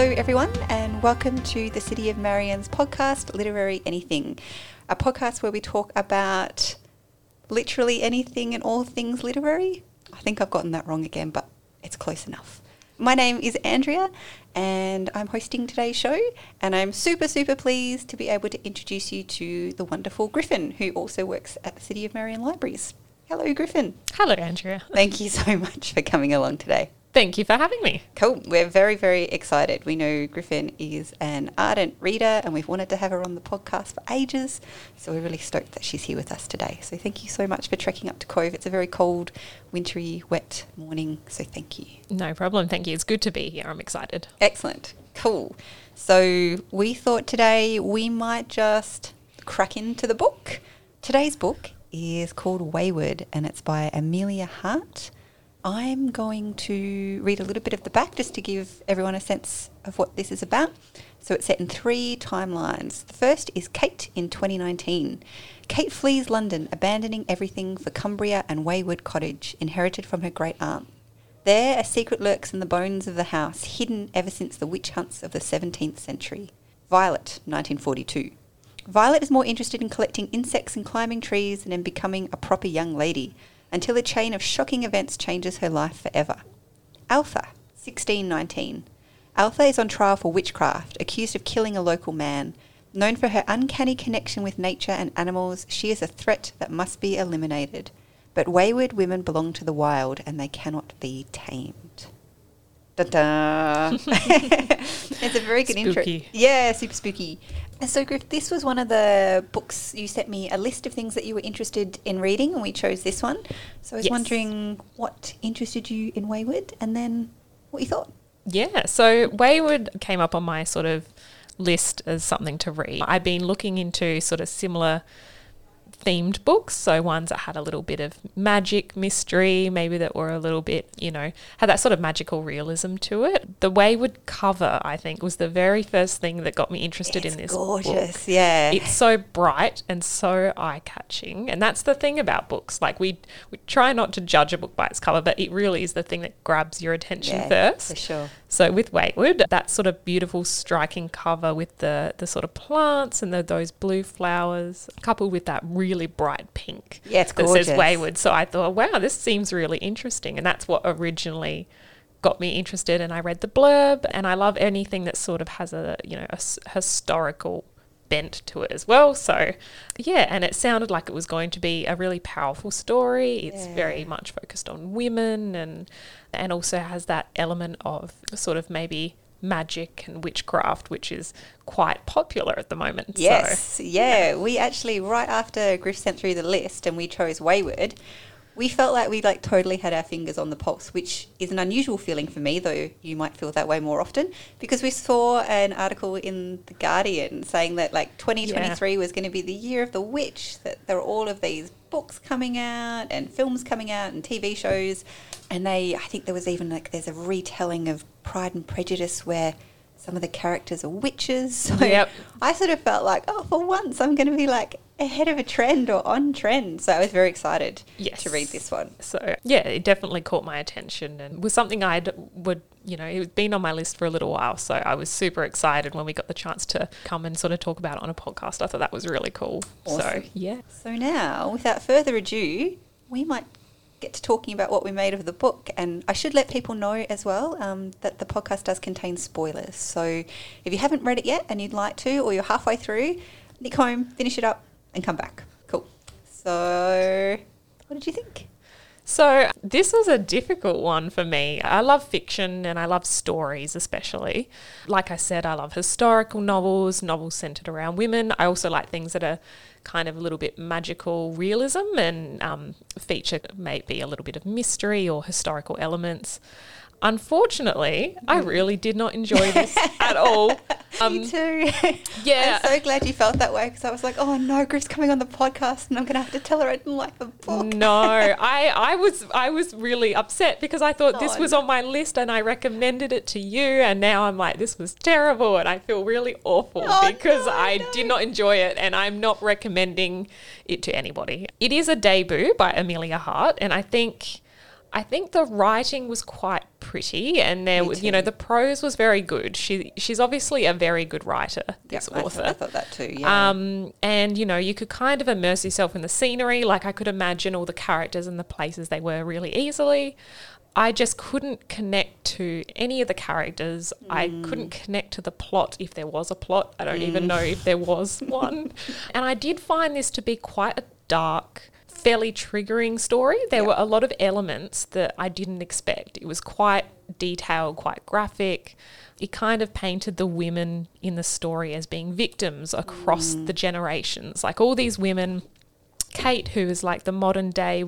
Hello, everyone, and welcome to the City of Marion's podcast, Literary Anything, a podcast where we talk about literally anything and all things literary. I think I've gotten that wrong again, but it's close enough. My name is Andrea, and I'm hosting today's show, and I'm super, super pleased to be able to introduce you to the wonderful Griffen, who also works at the City of Marion Libraries. Hello, Griffen. Hello, Andrea. Thank you so much for coming along today. Thank you for having me. Cool. We're very, very excited. We know Griffen is an ardent reader and we've wanted to have her on the podcast for ages. So we're really stoked that she's here with us today. So thank you so much for trekking up to Cove. It's a very cold, wintry, wet morning. So thank you. No problem. Thank you. It's good to be here. I'm excited. Excellent. Cool. So we thought today we might just crack into the book. Today's book is called Weyward and it's by Emilia Hart. I'm going to read a little bit of the back just to give everyone a sense of what this is about. So it's set in three timelines. The first is Kate in 2019. Kate flees London, abandoning everything for Cumbria and Weyward Cottage, inherited from her great aunt. There, a secret lurks in the bones of the house, hidden ever since the witch hunts of the 17th century. Violet, 1942. Violet is more interested in collecting insects and climbing trees than in becoming a proper young lady until a chain of shocking events changes her life forever. Altha, 1619. Altha is on trial for witchcraft, accused of killing a local man. Known for her uncanny connection with nature and animals, she is a threat that must be eliminated. But Weyward women belong to the wild and they cannot be tamed. Da-da. it's a very good Spooky. intro. Yeah, super spooky. So, Griff, this was one of the books you sent me a list of things that you were interested in reading, and we chose this one. So, I was Yes. wondering what interested you in Weyward, and then what you thought. Yeah. So Weyward came up on my sort of list as something to read. I've been looking into sort of similar themed books, so ones that had a little bit of magic, mystery, maybe that were a little bit, you know, had that sort of magical realism to it. The Weyward cover, I think, was the very first thing that got me interested It's in this. book. gorgeous, yeah. It's so bright and so eye catching. And that's the thing about books. Like we we try not to judge a book by its cover, but it really is the thing that grabs your attention yeah, first. for sure. So with Weyward, that sort of beautiful striking cover with the the sort of plants and the, those blue flowers, coupled with that really bright pink Yeah, it's that says Weyward. So I thought, wow, this seems really interesting, and that's what originally got me interested. And I read the blurb, and I love anything that sort of has a you know a s- historical bent to it as well. So yeah, and it sounded like it was going to be a really powerful story. It's very much focused on women and and also has that element of sort of maybe magic and witchcraft, which is quite popular at the moment. So- Yes, yeah. We actually right after Griff sent through the list and we chose Weyward, we felt like we like totally had our fingers on the pulse, which is an unusual feeling for me, though you might feel that way more often, because we saw an article in the Guardian saying that like 2023 was going to be the year of the witch, that there are all of these books coming out and films coming out and TV shows, and they I think there was even like there's a retelling of Pride and Prejudice where some of the characters are witches. So Yep. I sort of felt like, oh, for once I'm going to be like ahead of a trend or on trend. So I was very excited Yes. to read this one. So yeah, it definitely caught my attention and was something I'd you know it had been on my list for a little while. So I was super excited when we got the chance to come and sort of talk about it on a podcast. I thought that was really cool. Awesome. So yeah, So now, without further ado, we might get to talking about what we made of the book. And I should let people know as well um, that the podcast does contain spoilers. So if you haven't read it yet and you'd like to, or you're halfway through, nick home, finish it up, and come back. Cool. So, what did you think? So, this was a difficult one for me. I love fiction and I love stories, especially. Like I said, I love historical novels, novels centered around women. I also like things that are kind of a little bit magical realism and um, feature maybe a little bit of mystery or historical elements. Unfortunately, I really did not enjoy this at all. Um, Me too. yeah. I'm so glad you felt that way because I was like, oh no, Griff's coming on the podcast and I'm going to have to tell her I didn't like the book. No, I, I was I was really upset because I thought this Oh, was no. on my list and I recommended it to you and now I'm like this was terrible and I feel really awful Oh, because no, I no. did not enjoy it and I'm not recommending it to anybody. It is a debut by Emilia Hart and I think I think the writing was quite pretty, and there was, you know, the prose was very good. She she's obviously a very good writer. This Yep, I author. thought, I thought that too. Yeah. Um, and you know, you could kind of immerse yourself in the scenery. Like I could imagine all the characters and the places they were really easily. I just couldn't connect to any of the characters. I couldn't connect to the plot if there was a plot. I don't even know if there was one. And I did find this to be quite a dark, fairly triggering story. There Yep. were a lot of elements that I didn't expect. It was quite detailed, quite graphic. It kind of painted the women in the story as being victims across mm. the generations. Like all these women, Kate, who is like the modern day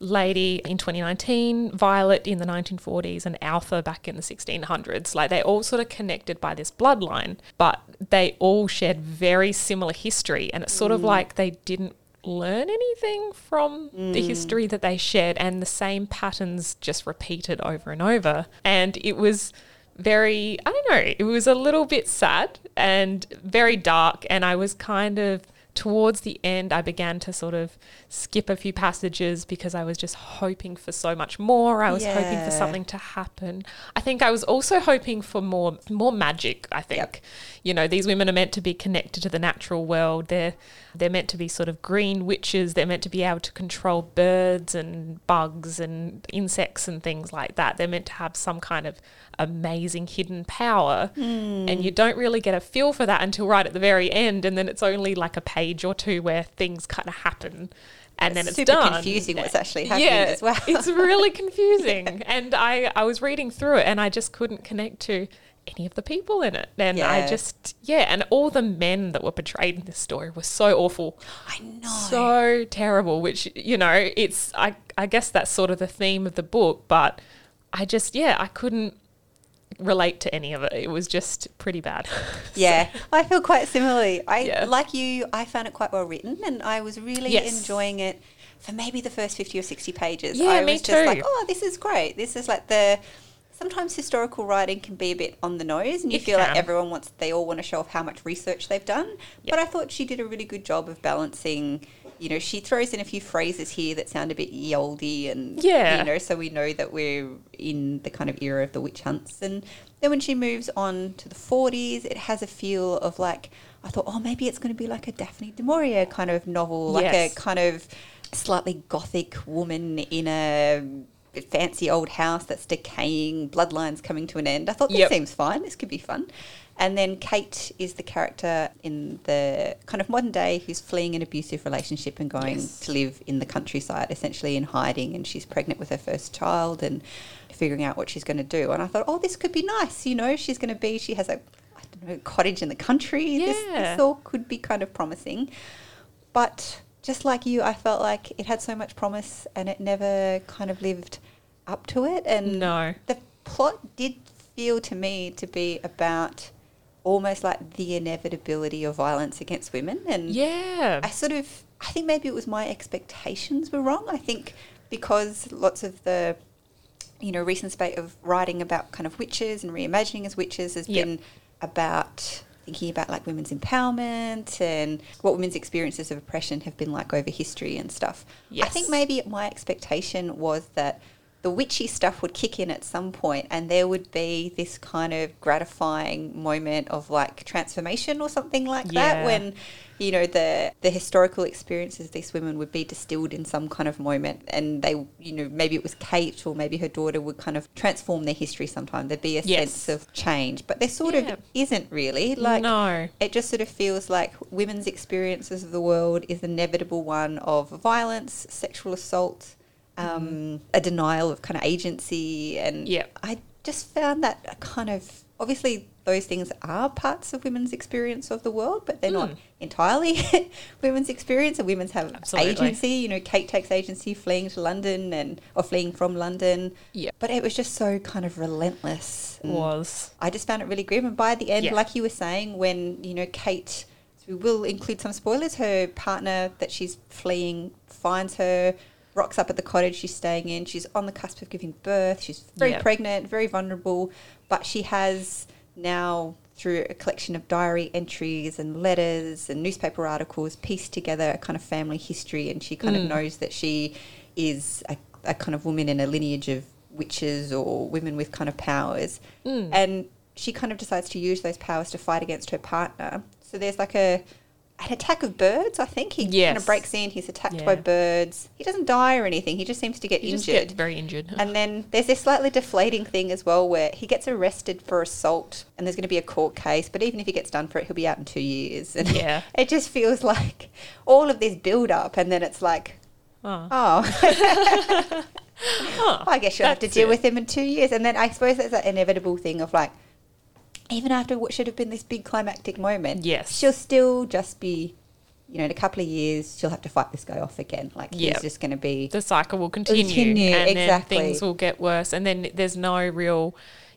lady in 2019, Violet in the 1940s, and Altha back in the 1600s. Like they all sort of connected by this bloodline, but they all shared very similar history. And it's sort of mm. like they didn't learn anything from the mm. history that they shared, and the same patterns just repeated over and over. And it was very, I don't know, it was a little bit sad and very dark. And I was kind of towards the end, I began to sort of skip a few passages because I was just hoping for so much more. I was hoping for something to happen. I think I was also hoping for more more magic. I think Yep. You know these women are meant to be connected to the natural world. They're they're meant to be sort of green witches. They're meant to be able to control birds and bugs and insects and things like that. They're meant to have some kind of amazing hidden power. Hmm. And you don't really get a feel for that until right at the very end. And then it's only like a page or two where things kind of happen. And then it's super done. confusing what's actually happening as well. it's really confusing. And I, I was reading through it and I just couldn't connect to any of the people in it. And I just, yeah. And all the men that were portrayed in this story were so awful I know. so terrible which you know it's I, I guess that's sort of the theme of the book but i just yeah i couldn't relate to any of it it was just pretty bad Yeah, I feel quite similarly. I Yeah. like you. I found it quite well written, and I was really Yes. enjoying it for maybe the first fifty or sixty pages. Yeah, I me was just like, too. oh, this is great. This is like the. Sometimes historical writing can be a bit on the nose, and you It feel like everyone wants. They all want to show off how much research they've done. Yep. But I thought she did a really good job of balancing. You know, she throws in a few phrases here that sound a bit ye olde, and Yeah. you know, so we know that we're in the kind of era of the witch hunts. And then when she moves on to the 40s, it has a feel of like, I thought, oh, maybe it's going to be like a Daphne du Maurier kind of novel, like Yes. a kind of slightly gothic woman in a fancy old house that's decaying, bloodlines coming to an end. I thought this Yep. seems fine. This could be fun. And then Kate is the character in the kind of modern day who's fleeing an abusive relationship and going Yes. to live in the countryside, essentially in hiding. And she's pregnant with her first child and figuring out what she's going to do. And I thought, oh, this could be nice. You know, she's going to be, she has a, I don't know, cottage in the country. This, this all could be kind of promising. But just like you, I felt like it had so much promise and it never kind of lived up to it. And No. the plot did feel to me to be about almost like the inevitability of violence against women. And yeah I sort of, I think maybe it was my expectations were wrong. I think because lots of the, you know, recent spate of writing about kind of witches and reimagining as witches has Yep. been about thinking about like women's empowerment and what women's experiences of oppression have been like over history and stuff. I think maybe my expectation was that the witchy stuff would kick in at some point and there would be this kind of gratifying moment of like transformation or something like that when you know the the historical experiences of these women would be distilled in some kind of moment and they you know maybe it was Kate or maybe her daughter would kind of transform their history sometime there'd be a Yes. sense of change but there sort Yeah. of isn't really like no it just sort of feels like women's experiences of the world is inevitable one of violence, sexual assault, um, a denial of kind of agency, and Yep. I just found that kind of obviously those things are parts of women's experience of the world, but they're not Mm. entirely women's experience. And women's have Absolutely. agency. You know, Kate takes agency fleeing to London and or fleeing from London. Yeah. But it was just so kind of relentless. and- was I just found it really grim. And by the end, Yeah. like you were saying, when you know Kate, we will include some spoilers. Her partner that she's fleeing finds her, rocks up at the cottage she's staying in. She's on the cusp of giving birth. She's very Yeah. pregnant, very vulnerable, but she has now through a collection of diary entries and letters and newspaper articles pieced together a kind of family history and she kind of Mm. knows that she is a a kind of woman in a lineage of witches or women with kind of powers, Mm. and she kind of decides to use those powers to fight against her partner. So there's like a an attack of birds. I think he kind of breaks in. He's attacked Yeah. by birds. He doesn't die or anything. He just seems to get He just injured. very injured. And then there's this slightly deflating thing as well where he gets arrested for assault and there's going to be a court case, but even if he gets done for it, he'll be out in two years. And Yeah. it just feels like all of this build up and then it's like, Oh. oh, Oh, I guess you'll have to deal it. with him in two years. And then I suppose that's that inevitable thing of like, even after what should have been this big climactic moment, Yes. she'll still just be, you know, in a couple of years, she'll have to fight this guy off again. Like, Yeah. he's just going to be. the cycle will continue, Continue, and exactly. then things will get worse and then there's no real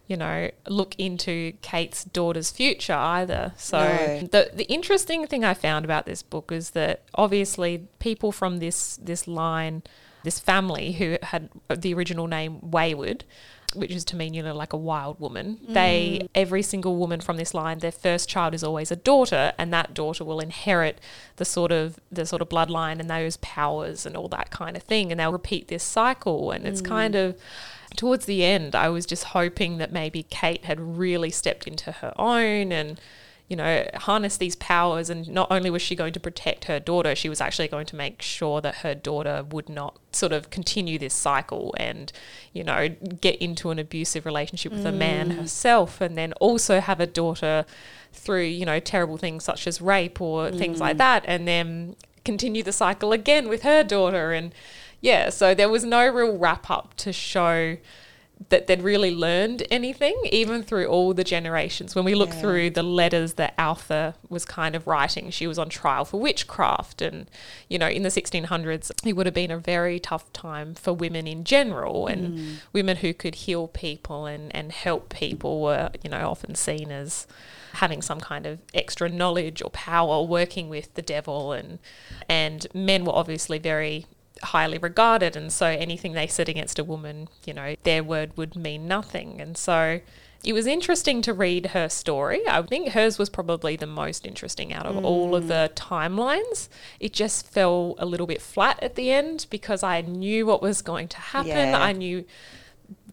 you know look into Kate's daughter's future either so No. the the interesting thing I found about this book is that obviously people from this this line this family who had the original name Weyward which is to mean you know like a wild woman. Mm. They every single woman from this line their first child is always a daughter and that daughter will inherit the sort of the sort of bloodline and those powers and all that kind of thing and they'll repeat this cycle and it's mm. kind of towards the end i was just hoping that maybe kate had really stepped into her own and you know, harness these powers. And not only was she going to protect her daughter, she was actually going to make sure that her daughter would not sort of continue this cycle and, you know, get into an abusive relationship with a man mm. herself and then also have a daughter through, you know, terrible things such as rape or things like mm. that. And then continue the cycle again with her daughter. And yeah, so there was no real wrap up to show that they'd really learned anything, even through all the generations. When we look Yeah. through the letters that Altha was kind of writing, she was on trial for witchcraft. And, you know, in the 1600s, it would have been a very tough time for women in general. And mm. women who could heal people and, and help people were, you know, often seen as having some kind of extra knowledge or power working with the devil and and men were obviously very highly regarded and so anything they said against a woman you know their word would mean nothing and so it was interesting to read her story. I think hers was probably the most interesting out of all of mm. the timelines. It just fell a little bit flat at the end because I knew what was going to happen. Yeah. I knew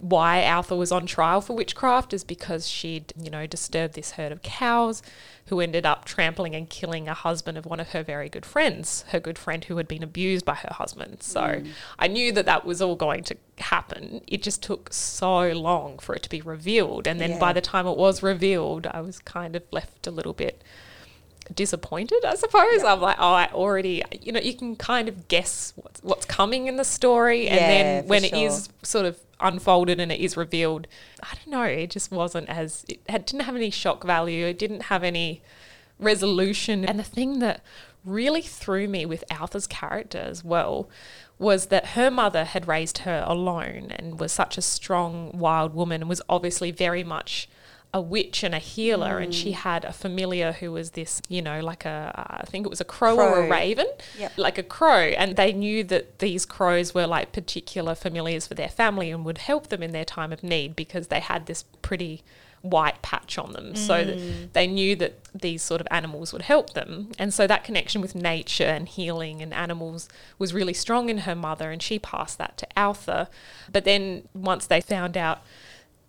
why Altha was on trial for witchcraft is because she'd, you know, disturbed this herd of cows who ended up trampling and killing a husband of one of her very good friends, her good friend who had been abused by her husband. So mm. I knew that that was all going to happen. It just took so long for it to be revealed. And then Yeah. by the time it was revealed, I was kind of left a little bit disappointed, I suppose. I'm like, oh, I already, you know, you can kind of guess what's, what's coming in the story. And Yeah, then when it sure. is sort of unfolded and it is revealed, I don't know, it just wasn't as, it had, didn't have any shock value. It didn't have any resolution. And the thing that really threw me with Altha's character as well was that her mother had raised her alone and was such a strong, wild woman and was obviously very much a witch and a healer, and Mm. she had a familiar who was this, you know, like a, uh, I think it was a crow, or a raven, Yep. like a crow, and they knew that these crows were like particular familiars for their family and would help them in their time of need because they had this pretty white patch on them, so Mm. that they knew that these sort of animals would help them, and so that connection with nature and healing and animals was really strong in her mother, and she passed that to Altha, but then once they found out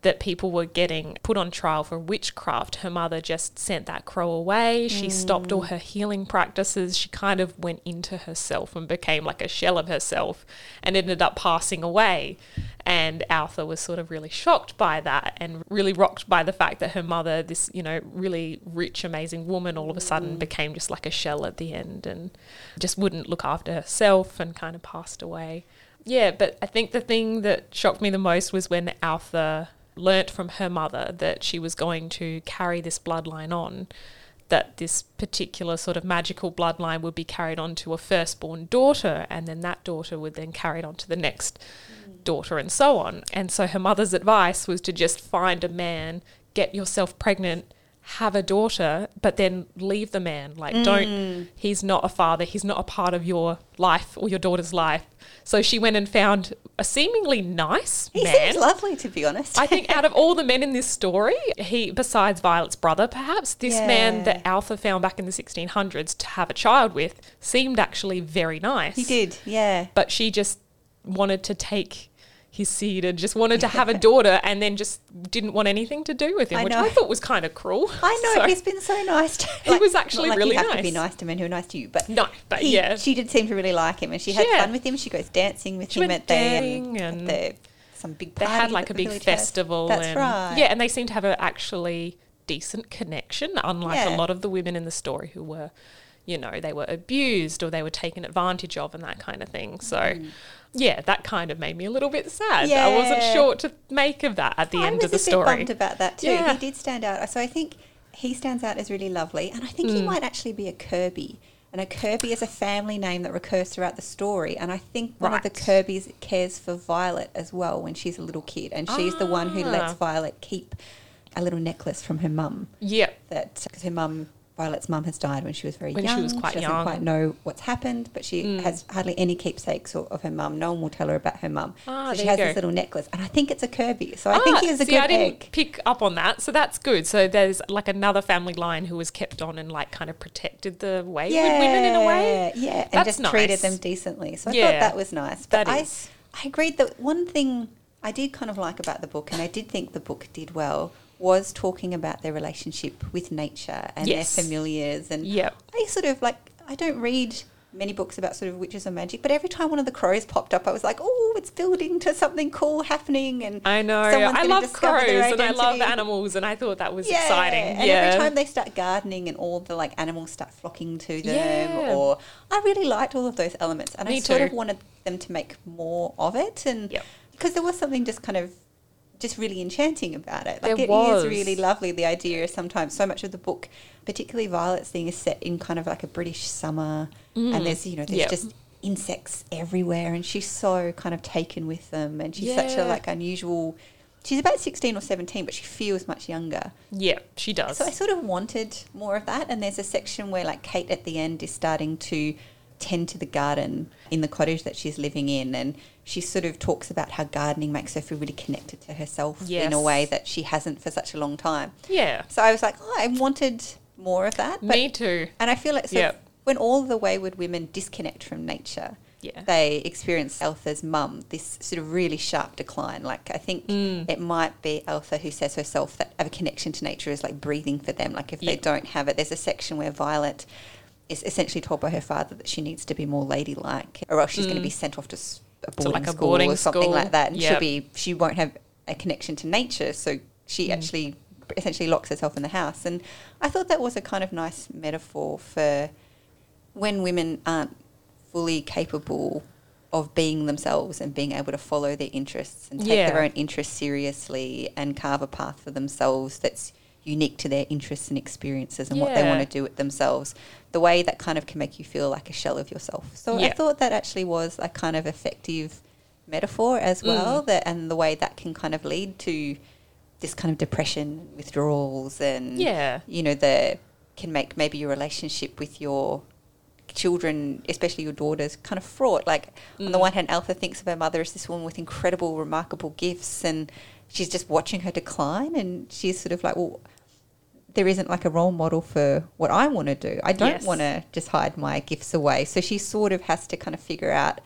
that people were getting put on trial for witchcraft, her mother just sent that crow away. She stopped all mm. her healing practices. She kind of went into herself and became like a shell of herself and ended up passing away. And Altha was sort of really shocked by that and really rocked by the fact that her mother, this, you know, really rich, amazing woman, all of a sudden mm. became just like a shell at the end and just wouldn't look after herself and kind of passed away. Yeah, but I think the thing that shocked me the most was when Altha learnt from her mother that she was going to carry this bloodline on, that this particular sort of magical bloodline would be carried on to a firstborn daughter, and then that daughter would then carry it on to the next daughter, and so on. And so her mother's advice was to just find a man, get yourself pregnant, have a daughter, but then leave the man. Like, don't, mm. he's not a father, he's not a part of your life or your daughter's life. So she went and found a seemingly nice He man. seems lovely, to be honest. I think out of all the men in this story, he, besides Violet's brother, perhaps, this man that Altha found back in the 1600s to have a child with seemed actually very nice. he did, yeah. But she just wanted to take his seed and just wanted to have a daughter and then just didn't want anything to do with him, I which know. I thought was kind of cruel. I know So- he's been so nice. To, He was actually like really you have to be nice. nice to men who are nice to you, but No, but he- yeah. she did seem to really like him, and she had Yeah. fun with him. She goes dancing with She him at the, um, at and the some big. they had like a big had. festival. That's and, right. Yeah, and they seem to have a actually decent connection, unlike Yeah. a lot of the women in the story who were, you know, they were abused or they were taken advantage of and that kind of thing. So, Mm. yeah, that kind of made me a little bit sad. I wasn't sure what to make of that at the I end of the story a bit story. bummed about that too. Yeah. He did stand out. So I think he stands out as really lovely, and I think Mm. he might actually be a Kirby. And a Kirby is a family name that recurs throughout the story. And I think one of the Kirbys cares for Violet as well when she's a little kid, and she's the one who lets Ah. Violet keep a little necklace from her mum. Yep. that because her mum, Violet's mum, has died when she was very When she was quite doesn't young. quite know what's happened, but she Mm. has hardly any keepsakes of, of her mum. No one will tell her about her mum. Ah, so she has you this little necklace, and I think it's a Kirby. So I think Ah, he is a see, good I didn't egg. pick up on that, so that's good. So there's like another family line who was kept on and like kind of protected the Weyward women in a way. Yeah, and That's just treated them decently. So I Yeah, thought that was nice. But that I. I agreed that one thing I did kind of like about the book, and I did think the book did well, was talking about their relationship with nature and Yes. their familiars. And Yep. I sort of like, I don't read many books about sort of witches or magic, but every time one of the crows popped up, I was like, oh, it's building to something cool happening. And I know. I love crows and I love animals, and I thought that was Yeah, exciting. And yeah. every time they start gardening and all the like animals start flocking to them, Yeah. or I really liked all of those elements, and I sort too. of wanted them to make more of it, and Yep. because there was something just kind of just really enchanting about it. Like There it is was. really lovely. The idea is sometimes so much of the book, particularly Violet's thing, is set in kind of like a British summer, and there's you know there's Mm. Yep. just insects everywhere, and she's so kind of taken with them, and she's such a like unusual. She's about sixteen or seventeen, but she feels much younger. yeah, she does. So I sort of wanted more of that. And there's a section where, like, Kate at the end is starting to tend to the garden in the cottage that she's living in. And she sort of talks about how gardening makes her feel really connected to herself in a way that she hasn't for such a long time. yeah. So I was like, oh, I wanted more of that. But, Me too. and I feel like so Yep. when all the Weyward women disconnect from nature, Yeah. they experience Altha's mum, this sort of really sharp decline. Like, I think Mm. it might be Altha who says herself that a connection to nature is like breathing for them. Like, if they don't have it, there's a section where Violet is essentially told by her father that she needs to be more ladylike, or else she's going to be sent off to a Mm. So, boarding like a school boarding or something school. like that. And she'll be she won't have a connection to nature. So she Mm. actually essentially locks herself in the house. And I thought that was a kind of nice metaphor for when women aren't fully capable of being themselves and being able to follow their interests and take Yeah. their own interests seriously and carve a path for themselves that's unique to their interests and experiences and what they want to do with themselves. The way that kind of can make you feel like a shell of yourself. So I thought that actually was a kind of effective metaphor as Mm. well that and the way that can kind of lead to this kind of depression withdrawals and Yeah. you know the can make maybe your relationship with your children especially your daughters kind of fraught like on the Mm. one hand Altha thinks of her mother as this woman with incredible remarkable gifts and she's just watching her decline and she's sort of like well there isn't like a role model for what I want to do. I don't Yes. want to just hide my gifts away. So she sort of has to kind of figure out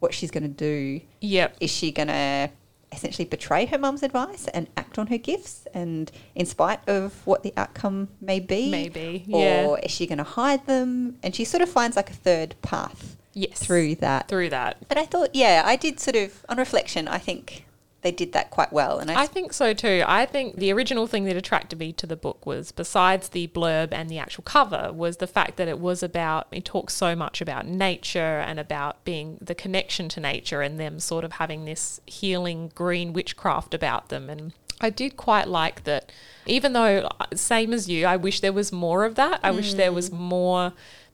what she's going to do Yep. is she going to essentially betray her mum's advice and act on her gifts and in spite of what the outcome may be Maybe. or Yeah. is she going to hide them and she sort of finds like a third path Yes. through that Through that. but i thought yeah i did sort of on reflection i think they did that quite well and i, I think so too. I think the original thing that attracted me to the book was, besides the blurb and the actual cover, was the fact that it was about, it talks so much about nature and about being the connection to nature and them sort of having this healing green witchcraft about them. And I did quite like that, even though, uh, same as you, I wish there was more of that. I wish there was more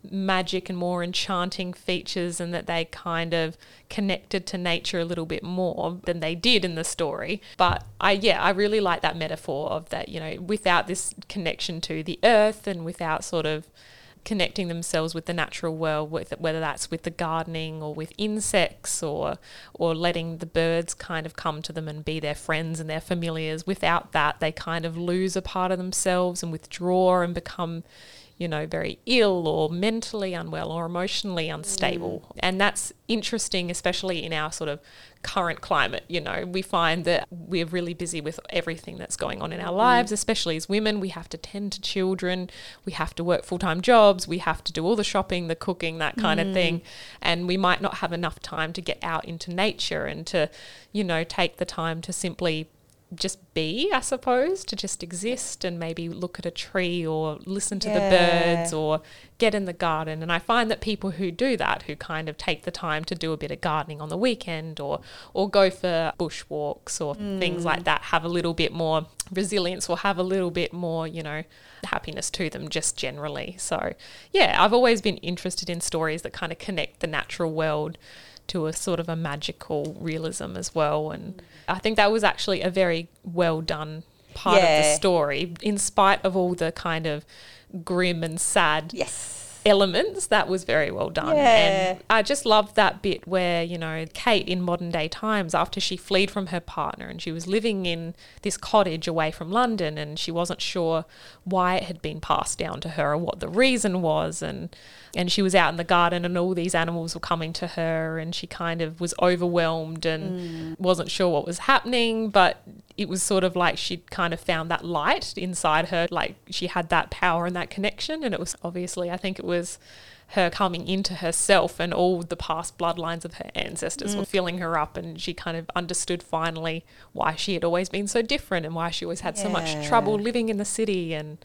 magic and more enchanting features and that they kind of connected to nature a little bit more than they did in the story. But i yeah i really like that metaphor of that you know without this connection to the earth and without sort of connecting themselves with the natural world whether that's with the gardening or with insects or or letting the birds kind of come to them and be their friends and their familiars. Without that they kind of lose a part of themselves and withdraw and become you know, very ill or mentally unwell or emotionally unstable. Mm. And that's interesting, especially in our sort of current climate. You know, we find that we're really busy with everything that's going on in our lives, especially as women. We have to tend to children, we have to work full time jobs, we have to do all the shopping, the cooking, that kind of thing. And we might not have enough time to get out into nature and to, you know, take the time to simply just be, I suppose, to just exist and maybe look at a tree or listen to the birds or get in the garden. And I find that people who do that, who kind of take the time to do a bit of gardening on the weekend or or go for bush walks or things like mm. that, have a little bit more resilience or have a little bit more, you know, happiness to them just generally. So yeah, I've always been interested in stories that kind of connect the natural world to a sort of a magical realism as well. And I think that was actually a very well done part of the story, in spite of all the kind of grim and sad Yes. Elements. That was very well done. Yeah. And I just loved that bit where, you know, Kate in modern day times, after she fled from her partner and she was living in this cottage away from London and she wasn't sure why it had been passed down to her or what the reason was and and she was out in the garden and all these animals were coming to her and she kind of was overwhelmed and mm. wasn't sure what was happening but it was sort of like she'd kind of found that light inside her like she had that power and that connection and it was obviously i think it was her coming into herself and all the past bloodlines of her ancestors were mm. filling her up and she kind of understood finally why she had always been so different and why she always had so much trouble living in the city and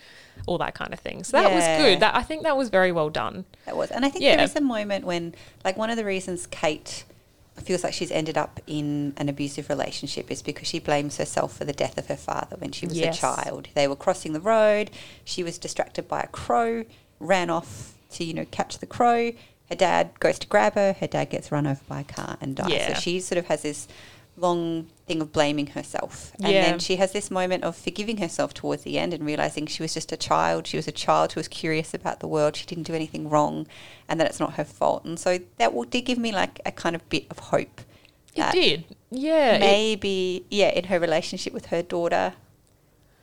all that kind of thing so that was good that i think that was very well done That was, and I think Yeah. there is a moment when, like, one of the reasons Kate feels like she's ended up in an abusive relationship is because she blames herself for the death of her father when she was Yes. a child. They were crossing the road. She was distracted by a crow, ran off to you know catch the crow. Her dad goes to grab her. Her dad gets run over by a car and dies. Yeah. So she sort of has this long thing of blaming herself. And Yeah. then she has this moment of forgiving herself towards the end and realizing she was just a child. She was a child who was curious about the world. She didn't do anything wrong and that it's not her fault. And so that will, did give me like a kind of bit of hope. it did yeah it- Maybe, yeah, in her relationship with her daughter,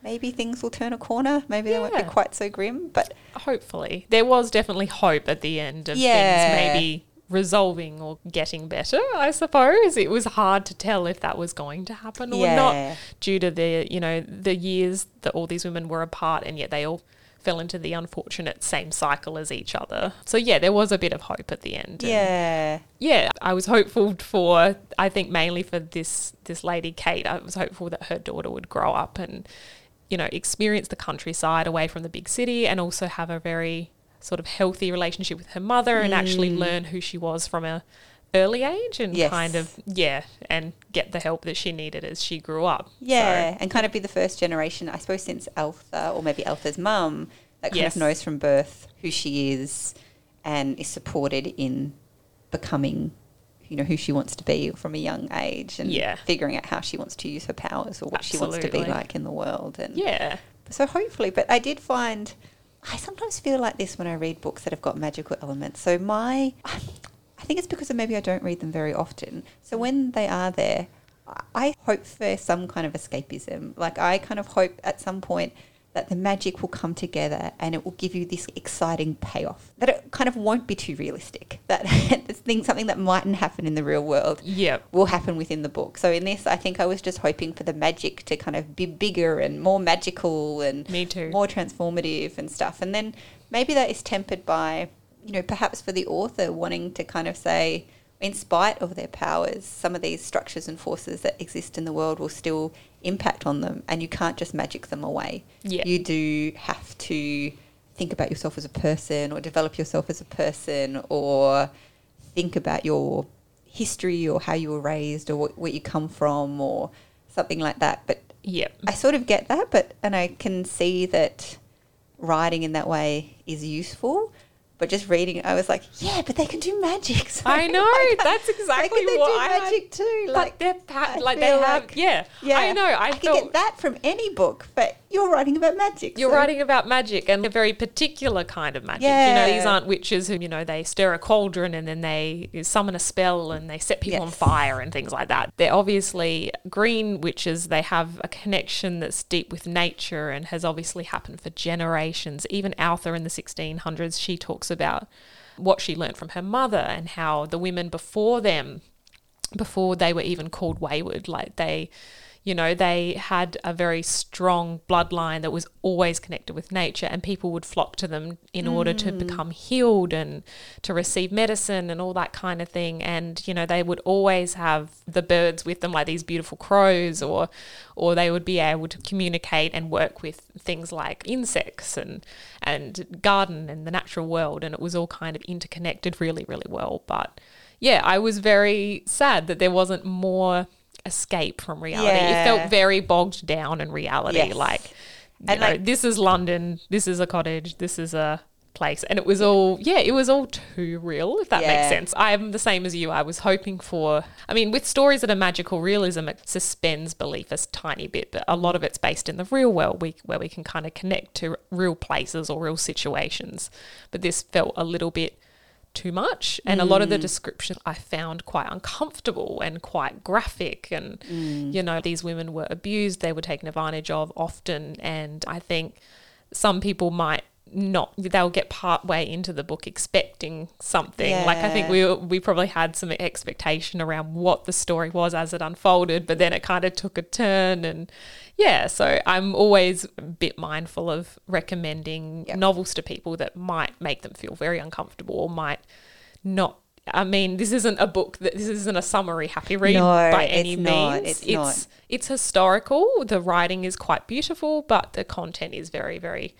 maybe things will turn a corner. Maybe they won't be quite so grim. But hopefully there was definitely hope at the end of Yeah. things maybe resolving or getting better i suppose it was hard to tell if that was going to happen or Yeah. not due to the you know the years that all these women were apart and yet they all fell into the unfortunate same cycle as each other so yeah there was a bit of hope at the end yeah, yeah, I was hopeful for I think mainly for this this lady Kate. I was hopeful that her daughter would grow up and you know experience the countryside away from the big city and also have a very sort of healthy relationship with her mother and actually mm. learn who she was from a early age and Yes. kind of yeah and get the help that she needed as she grew up. yeah. And kind of be the first generation, I suppose, since Altha or maybe Altha's mum that kind Yes. of knows from birth who she is and is supported in becoming you know who she wants to be from a young age and Yeah. figuring out how she wants to use her powers or what she wants to be like in the world and yeah. so hopefully but i did find i sometimes feel like this when i read books that have got magical elements so my i think it's because of maybe i don't read them very often so when they are there i hope for some kind of escapism like i kind of hope at some point that the magic will come together and it will give you this exciting payoff that it kind of won't be too realistic that this thing something that mightn't happen in the real world Yep. will happen within the book. So in this, I think I was just hoping for the magic to kind of be bigger and more magical and Me too. more transformative and stuff. And then maybe that is tempered by, you know, perhaps for the author wanting to kind of say, in spite of their powers, some of these structures and forces that exist in the world will still impact on them, and you can't just magic them away. Yeah. You do have to think about yourself as a person, or develop yourself as a person, or think about your history, or how you were raised, or what, where you come from, or something like that. But Yep. I sort of get that, but and I can see that writing in that way is useful. But just reading it, I was like, yeah, but they can do magic. So I know. like, That's they exactly can what do I magic too. Like they're pa- like they have like- yeah. yeah, I know. I, I felt get that from any book, but you're writing about magic. You're so- writing about magic and a very particular kind of magic. You Yeah. know, these aren't witches who, you know, they stir a cauldron and then they summon a spell and they set people on fire and things like that. They're obviously green witches. They have a connection that's deep with nature and has obviously happened for generations. Even Altha in the 1600s, she talks about what she learned from her mother and how the women before them before they were even called Weyward. Like they, you know, they had a very strong bloodline that was always connected with nature, and people would flock to them in order to mm. become healed and to receive medicine and all that kind of thing. And you know, they would always have the birds with them, like these beautiful crows, or or they would be able to communicate and work with things like insects and and garden and the natural world, and it was all kind of interconnected really, really well. But yeah, I was very sad that there wasn't more escape from reality. It felt very bogged down in reality. Yes. Like, you And, know, like- this is London, this is a cottage, this is a place. And it was all, yeah, it was all too real, if that Yeah. makes sense. I'm the same as you. I was hoping for, I mean, with stories that are magical realism, it suspends belief a tiny bit, but a lot of it's based in the real world we, where we can kind of connect to real places or real situations. But this felt a little bit too much. And a lot of the mm. description I found quite uncomfortable and quite graphic. And mm. you know these women were abused. They were taken advantage of often. And I think some people might not they'll get part way into the book expecting something like I think we we probably had some expectation around what the story was as it unfolded but then it kind of took a turn and yeah so I'm always a bit mindful of recommending Yep. novels to people that might make them feel very uncomfortable or might not I mean, this isn't a book that this isn't a summary happy read No, by it's any not, means. it's not. it's it's historical. The writing is quite beautiful, but the content is very, very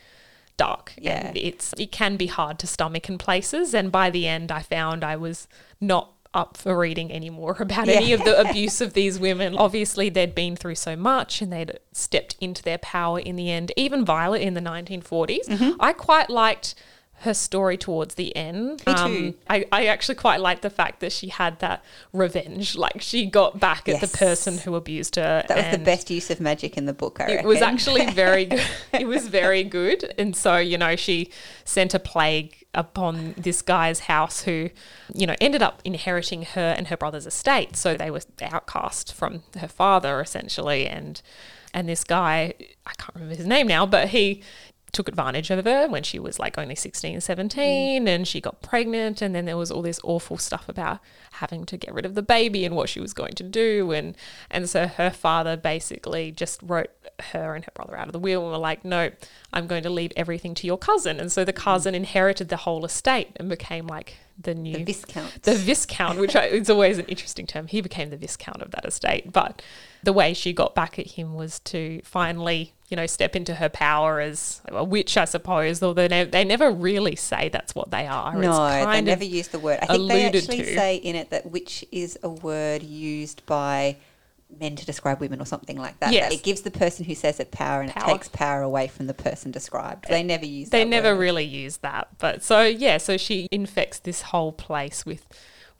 dark. Yeah. And it's it can be hard to stomach in places. And by the end I found I was not up for reading any more about any of the abuse of these women. Obviously they'd been through so much and they'd stepped into their power in the end. Even Violet in the 1940s. Mm-hmm. I quite liked her story towards the end. Um, Me too. I, I actually quite liked the fact that she had that revenge. Like she got back at Yes. the person who abused her. That was the best use of magic in the book, I It was actually very good. It was very good. And so, you know, she sent a plague upon this guy's house who, you know, ended up inheriting her and her brother's estate. So they were outcast from her father essentially and and this guy, I can't remember his name now, but he took advantage of her when she was like only 16 17 and she got pregnant and then there was all this awful stuff about having to get rid of the baby and what she was going to do and and so her father basically just wrote her and her brother out of the will and were like no I'm going to leave everything to your cousin. And so the cousin inherited the whole estate and became like the new the Viscount. the viscount, which I, it's always an interesting term. He became the viscount of that estate, but the way she got back at him was to finally, you know, step into her power as a witch, I suppose. Although they, they never really say that's what they are. no, they never use the word. I think they actually to. say in it that witch is a word used by men to describe women or something like that. Yes. It gives the person who says it power and Power. it takes power away from the person described. They never use that. they never word. really use that. But so yeah, so she infects this whole place with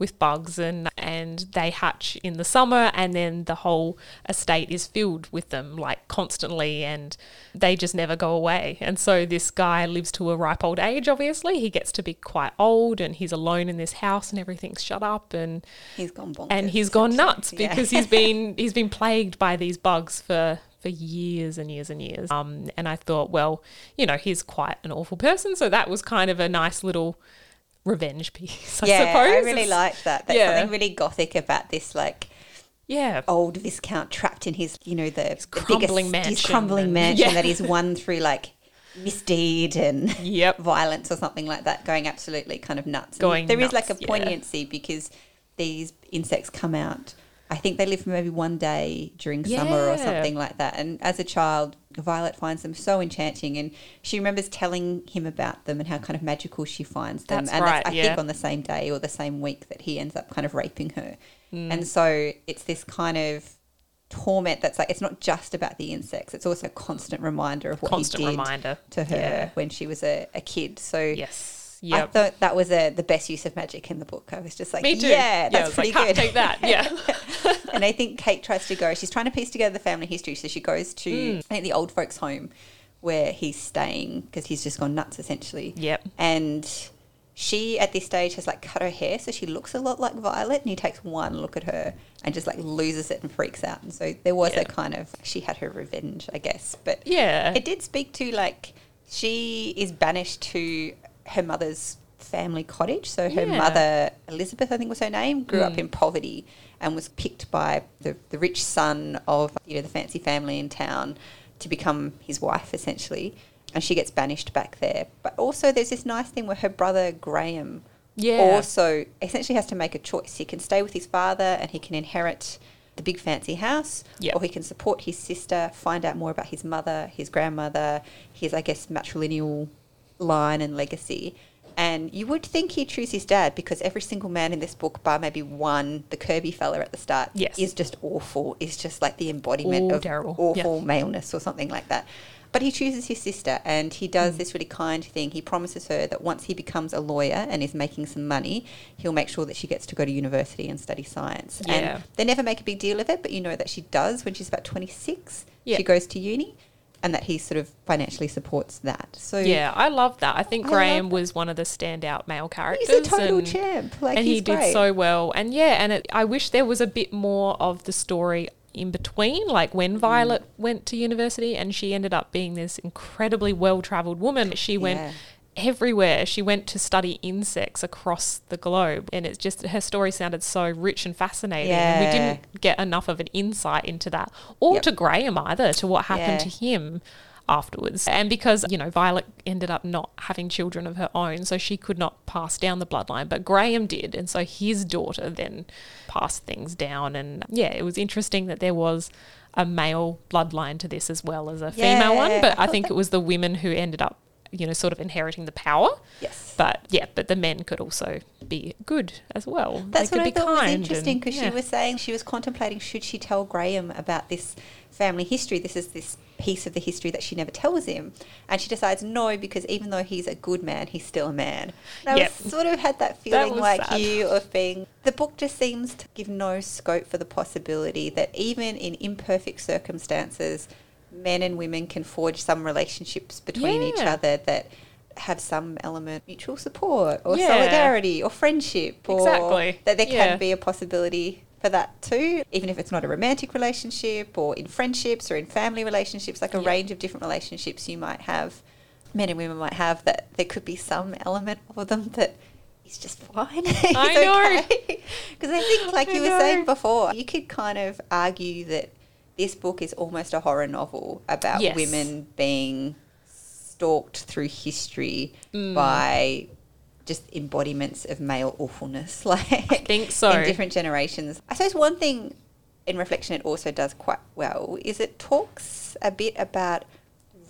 with bugs and and they hatch in the summer and then the whole estate is filled with them like constantly and they just never go away. And so this guy lives to a ripe old age obviously. He gets to be quite old and he's alone in this house and everything's shut up and He's gone bonkers. and he's gone nuts Yeah. because he's been he's been plagued by these bugs for for years and years and years. Um, and I thought, well, you know, he's quite an awful person, so that was kind of a nice little revenge piece, I yeah, suppose. I really It's- like that. There's yeah. something really gothic about this, like yeah, old viscount trapped in his, you know, the, the crumbling biggest, his mansion crumbling and- mansion Yeah. that he's won through like misdeed and Yep. violence or something like that, going absolutely kind of nuts. And Going there is like a nuts, yeah. poignancy because these insects come out. I think they live for maybe one day during summer or something like that. And as a child, Violet finds them so enchanting, and she remembers telling him about them and how kind of magical she finds them. That's and right, I yeah. think on the same day or the same week that he ends up kind of raping her. Mm. And so it's this kind of torment that's like it's not just about the insects; it's also a constant reminder of what constant he did reminder to her Yeah. when she was a, a kid. So Yes. I thought that was a, the best use of magic in the book. I was just like, Me too. yeah, that's was pretty like, good. "Can't take that. Yeah. and I think Kate tries to go. She's trying to piece together the family history, so she goes to Hmm. I think the old folks' home where he's staying because he's just gone nuts essentially. Yep. And she at this stage has like cut her hair, so she looks a lot like Violet. And he takes one look at her and just like loses it and freaks out. And so there was Yeah. a kind of she had her revenge, I guess. But Yeah. it did speak to like she is banished to her mother's family cottage. So her Yeah. mother, Elizabeth, I think was her name, grew up Mm. in poverty and was picked by the, the rich son of you know the fancy family in town to become his wife essentially. And she gets banished back there. But also there's this nice thing where her brother Graham Yeah. also essentially has to make a choice. He can stay with his father and he can inherit the big fancy house, Yeah. or he can support his sister, find out more about his mother, his grandmother, his, I guess, matrilineal line and legacy. And you would think he'd choose his dad because every single man in this book, bar maybe one, the Kirby fella at the start, Yes. is just awful, is just like the embodiment All of terrible. awful maleness or something like that. But he chooses his sister and he Mm. does this really kind thing. He promises her that once he becomes a lawyer and is making some money, he'll make sure that she gets to go to university and study science. Yeah. And they never make a big deal of it, but you know that she does when she's about 26. Yeah. She goes to uni and that he sort of financially supports that. So Yeah, I love that. I think I Graham was one of the standout male characters. he's a total and, champ. Like and he did great. so well. And yeah, and it, I wish there was a bit more of the story in between, like Mm. when Violet went to university and she ended up being this incredibly well traveled woman. She went Yeah. Everywhere. She went to study insects across the globe. And it's just her story sounded so rich and fascinating. And we didn't get enough of an insight into that. Or Yep. to Graham either, to what happened Yeah. to him afterwards. And because, you know, Violet ended up not having children of her own, so she could not pass down the bloodline, but Graham did. And so his daughter then passed things down. And yeah, it was interesting that there was a male bloodline to this as well as a female one. But I I think that- it was the women who ended up, you know, sort of inheriting the power. Yes. But yeah, but the men could also be good as well. That's they what I be thought was interesting because yeah. she was saying she was contemplating should she tell Graham about this family history. This is this piece of the history that she never tells him, and she decides no because even though he's a good man, he's still a man. And I Yep. was sort of had that feeling was like sad. you of being. The book just seems to give no scope for the possibility that even in imperfect circumstances, men and women can forge some relationships between each other that have some element of mutual support or Yeah. solidarity or friendship or Exactly. that there can Yeah. be a possibility for that too even if it's not a romantic relationship or in friendships or in family relationships like a Yeah. range of different relationships you might have men and women might have that there could be some element of them that is just fine I know. because i think like I you were saying before you could kind of argue that this book is almost a horror novel about Yes. women being stalked through history Mm. by just embodiments of male awfulness, like I think so. in different generations. I suppose one thing in reflection it also does quite well is it talks a bit about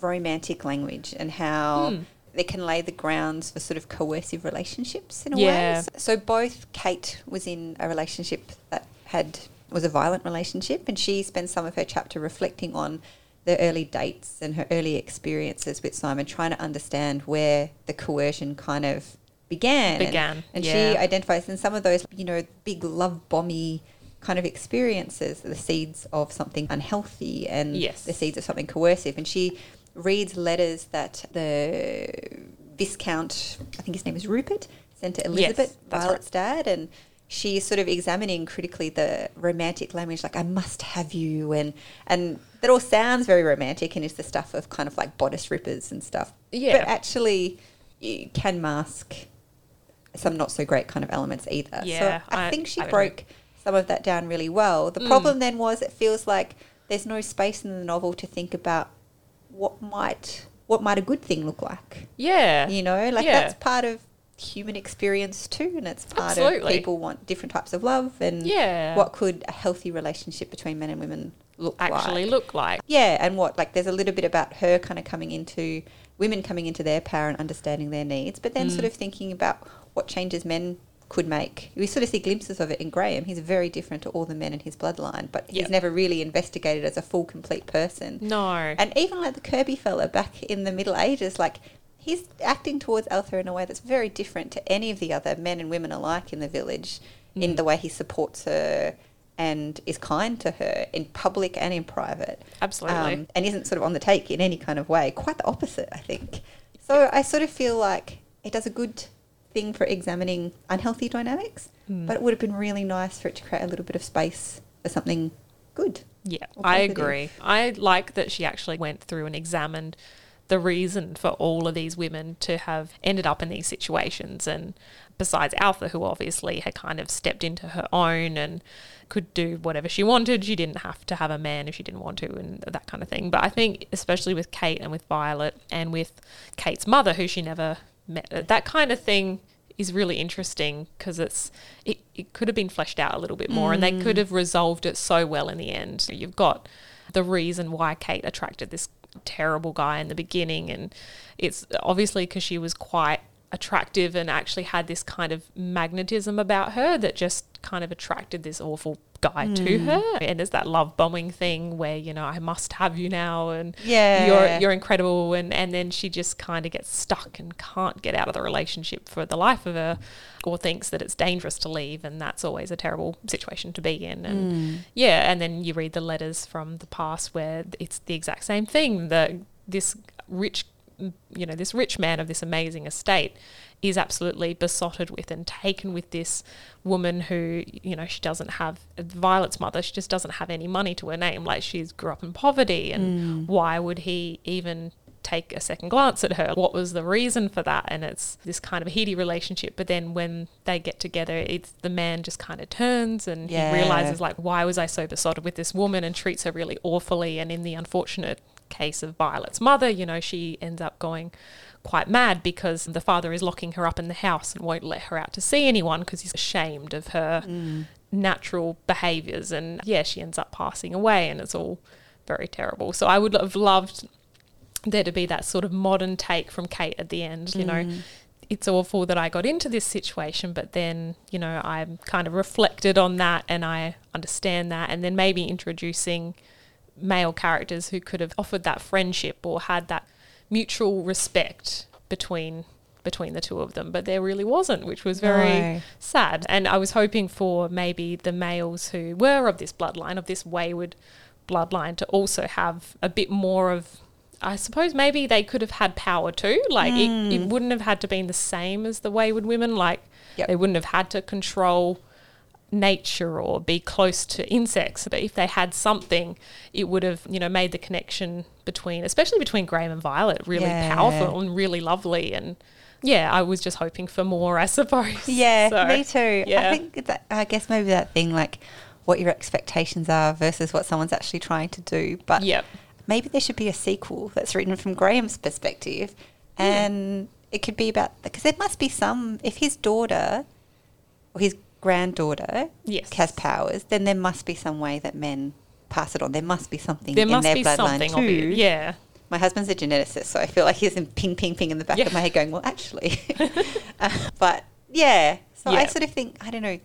romantic language and how Hmm. they can lay the grounds for sort of coercive relationships in a Yeah. way. So both Kate was in a relationship that had was a violent relationship and she spends some of her chapter reflecting on the early dates and her early experiences with Simon, trying to understand where the coercion kind of began. And- Began, And, yeah. she identifies in some of those, you know, big love bomby kind of experiences, the seeds of something unhealthy and Yes. the seeds of something coercive. And she reads letters that the Viscount, I think his name is Rupert, sent to Elizabeth, that's Violet's dad, and she's sort of examining critically the romantic language, like "I must have you," and and that all sounds very romantic and is the stuff of kind of like bodice rippers and stuff. Yeah. but actually, you can mask some not so great kind of elements either. Yeah, so I, I- think she I broke some of that down really well. The Mm. problem then was it feels like there's no space in the novel to think about what might what might a good thing look like. Yeah. You know, like Yeah. that's part of human experience too, and it's part Absolutely. of people want different types of love and Yeah. what could a healthy relationship between men and women look actually like. look like. Yeah, and what like there's a little bit about her kind of coming into women coming into their power and understanding their needs, but then Mm. sort of thinking about what changes men could make. We sort of see glimpses of it in Graham. He's very different to all the men in his bloodline, but he's never really investigated as a full, complete person. No. And even like the Kirby fella back in the Middle Ages, like he's acting towards Altha in a way that's very different to any of the other men and women alike in the village in the way he supports her and is kind to her in public and in private. Absolutely. Um, and isn't sort of on the take in any kind of way. Quite the opposite, I think. So I sort of feel like it does a good thing for examining unhealthy dynamics, Hmm. but it would have been really nice for it to create a little bit of space for something good. Yeah, I agree. I like that she actually went through and examined the reason for all of these women to have ended up in these situations. And besides Altha, who obviously had kind of stepped into her own and could do whatever she wanted, she didn't have to have a man if she didn't want to, and that kind of thing. But I think, especially with Kate and with Violet and with Kate's mother, who she never met, uh, that kind of thing is really interesting because it's it, it could have been fleshed out a little bit more and they could mm. have resolved it so well in the end you've got the reason why kate attracted this terrible guy in the beginning and it's obviously because she was quite attractive and actually had this kind of magnetism about her that just kind of attracted this awful guy to hmm. her. And there's that love bombing thing where you know i must have you now and Yeah. you're you're incredible. And and then she just kind of gets stuck and can't get out of the relationship for the life of her or thinks that it's dangerous to leave. And that's always a terrible situation to be in. And hmm. yeah and then you read the letters from the past where it's the exact same thing. That this rich you know this rich man of this amazing estate is absolutely besotted with and taken with this woman who you know she doesn't have Violet's mother she just doesn't have any money to her name. Like she's grew up in poverty and mm. why would he even take a second glance at her? What was the reason for that? And it's this kind of heady relationship but then when they get together it's the man just kind of turns and Yeah. he realizes like why was I so besotted with this woman and treats her really awfully and in the unfortunate case of Violet's mother you know she ends up going quite mad because the father is locking her up in the house and won't let her out to see anyone because he's ashamed of her mm. natural behaviors. And yeah she ends up passing away and it's all very terrible. So i would have loved there to be that sort of modern take from kate at the end you know. Mm. It's awful that i got into this situation but then you know i'm kind of reflected on that and i understand that. And then maybe introducing male characters who could have offered that friendship or had that mutual respect between between the two of them but there really wasn't which was very No. sad and i was hoping for maybe the males who were of this bloodline of this Weyward bloodline to also have a bit more of I suppose maybe they could have had power too. Like it, it mm. wouldn't have had to been the same as the Weyward women. Like Yep. they wouldn't have had to control nature or be close to insects. But if they had something, it would have, you know, made the connection between, especially between Graham and Violet, really Yeah. powerful and really lovely. And yeah, I was just hoping for more, I suppose. Yeah, So, me too. Yeah. I think that I guess maybe that thing like what your expectations are versus what someone's actually trying to do. But Yep. maybe there should be a sequel that's written from Graham's perspective, and it could be about because there must be some if his daughter or his granddaughter Yes. has powers, then there must be some way that men pass it on. There must be something There in must their be bloodline something too. Yeah. My husband's a geneticist, so I feel like he's in ping, ping, ping in the back Yeah. of my head going, well, actually. Uh, but yeah, so I sort of think, I don't know,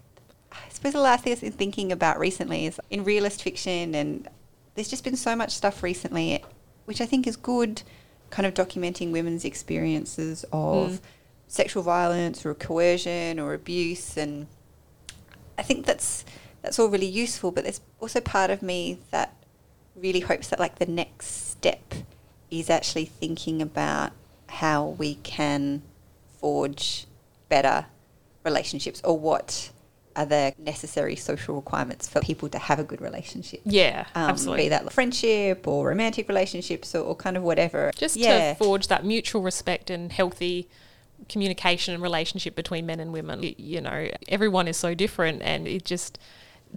I suppose the last thing I've been thinking about recently is in realist fiction, and there's just been so much stuff recently, which I think is good, kind of documenting women's experiences of Mm. sexual violence or coercion or abuse. And I think that's, that's all really useful, but there's also part of me that really hopes that like the next step is actually thinking about how we can forge better relationships or what are the necessary social requirements for people to have a good relationship. Yeah. Um, absolutely. Be that friendship or romantic relationships or, or kind of whatever. just yeah. to forge that mutual respect and healthy communication and relationship between men and women. You know, everyone is so different, and it just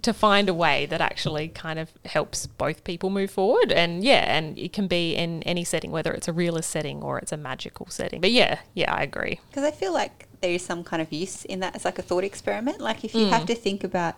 to find a way that actually kind of helps both people move forward. And yeah, and it can be in any setting, whether it's a realist setting or it's a magical setting. But yeah, yeah, I agree. Because I feel like there is some kind of use in that as like a thought experiment. Like if you mm. have to think about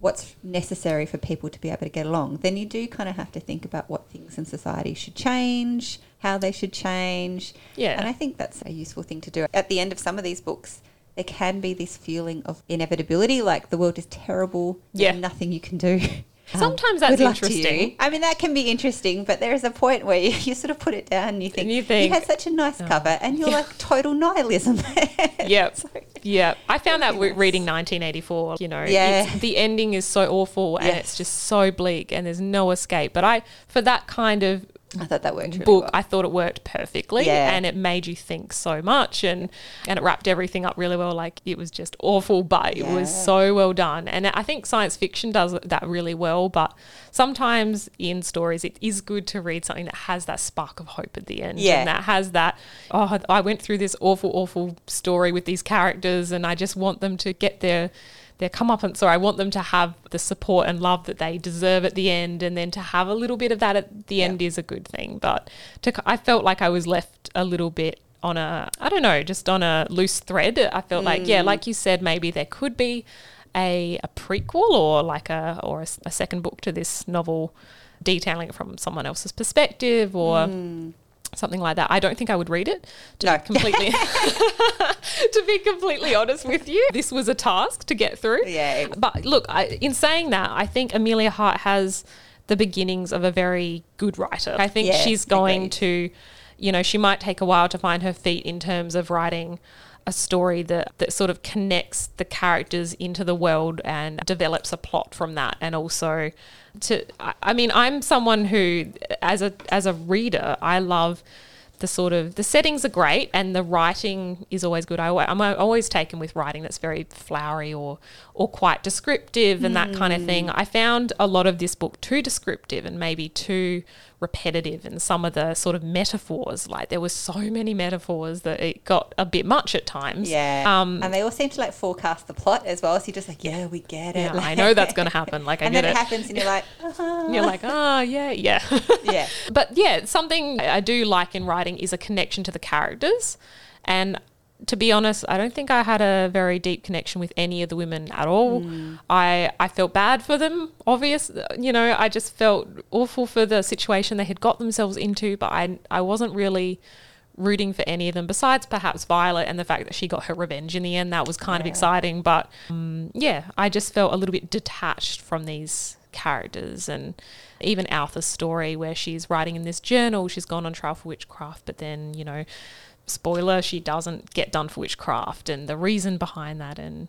what's necessary for people to be able to get along, then you do kind of have to think about what things in society should change, how they should change. Yeah. And I think that's a useful thing to do. At the end of some of these books, there can be this feeling of inevitability, like the world is terrible, Yeah. nothing you can do. Sometimes that's Good luck interesting. I mean, that can be interesting, but there is a point where you, you sort of put it down and you think, you think, had such a nice oh, cover, and you're like total nihilism. Yep. So- Yeah, I found that oh, w- Goodness. reading 1984. You know, Yeah. it's, the ending is so awful and Yes. it's just so bleak, and there's no escape. But I, for that kind of I thought that worked really book, well. I thought it worked perfectly, Yeah. and it made you think so much, and and it wrapped everything up really well. Like it was just awful, but it was so well done. And I think science fiction does that really well. But sometimes in stories, it is good to read something that has that spark of hope at the end, Yeah. and that has that. Oh, I went through this awful, awful story with these characters, and I just want them to get their their comeuppance, or I want them to have the support and love that they deserve at the end, and then to have a little bit of that at the Yeah. end is a good thing. But to, I felt like I was left a little bit on a, I don't know, just on a loose thread. I felt like, yeah, Mm. like you said, maybe there could be a, a prequel or like a or a second book to this novel, detailing it from someone else's perspective or Mm. Something like that. I don't think I would read it. To No. be completely to be completely honest with you, this was a task to get through. Yeah, But look, I, in saying that, I think Emilia Hart has the beginnings of a very good writer. I think Yeah, she's going agreed. to, you know, she might take a while to find her feet in terms of writing a story that, that sort of connects the characters into the world and develops a plot from that and also to I, mean I'm someone who as a as a reader I love the sort of the settings are great and the writing is always good. I, i'm always taken with writing that's very flowery or or quite descriptive and that kind of thing. Mm. I found a lot of this book too descriptive and maybe too repetitive in some of the sort of metaphors. Like there were so many metaphors that it got a bit much at times. Yeah. Um, and they all seem to like forecast the plot as well. So you're just like, yeah, we get it. yeah, I know that's going to happen. Like I and then it, it. happens, and you're like, uh-huh. And you're like, oh yeah, yeah. yeah. But yeah, something I do like in writing is a connection to the characters. And to be honest, I don't think I had a very deep connection with any of the women at all. I I felt bad for them, obvious, you know, I just felt awful for the situation they had got themselves into, but I I wasn't really rooting for any of them besides perhaps Violet and the fact that she got her revenge in the end. That was kind of exciting but um, yeah I just felt a little bit detached from these characters and even Altha's story where she's writing in this journal she's gone on trial for witchcraft but then you know spoiler she doesn't get done for witchcraft and the reason behind that. And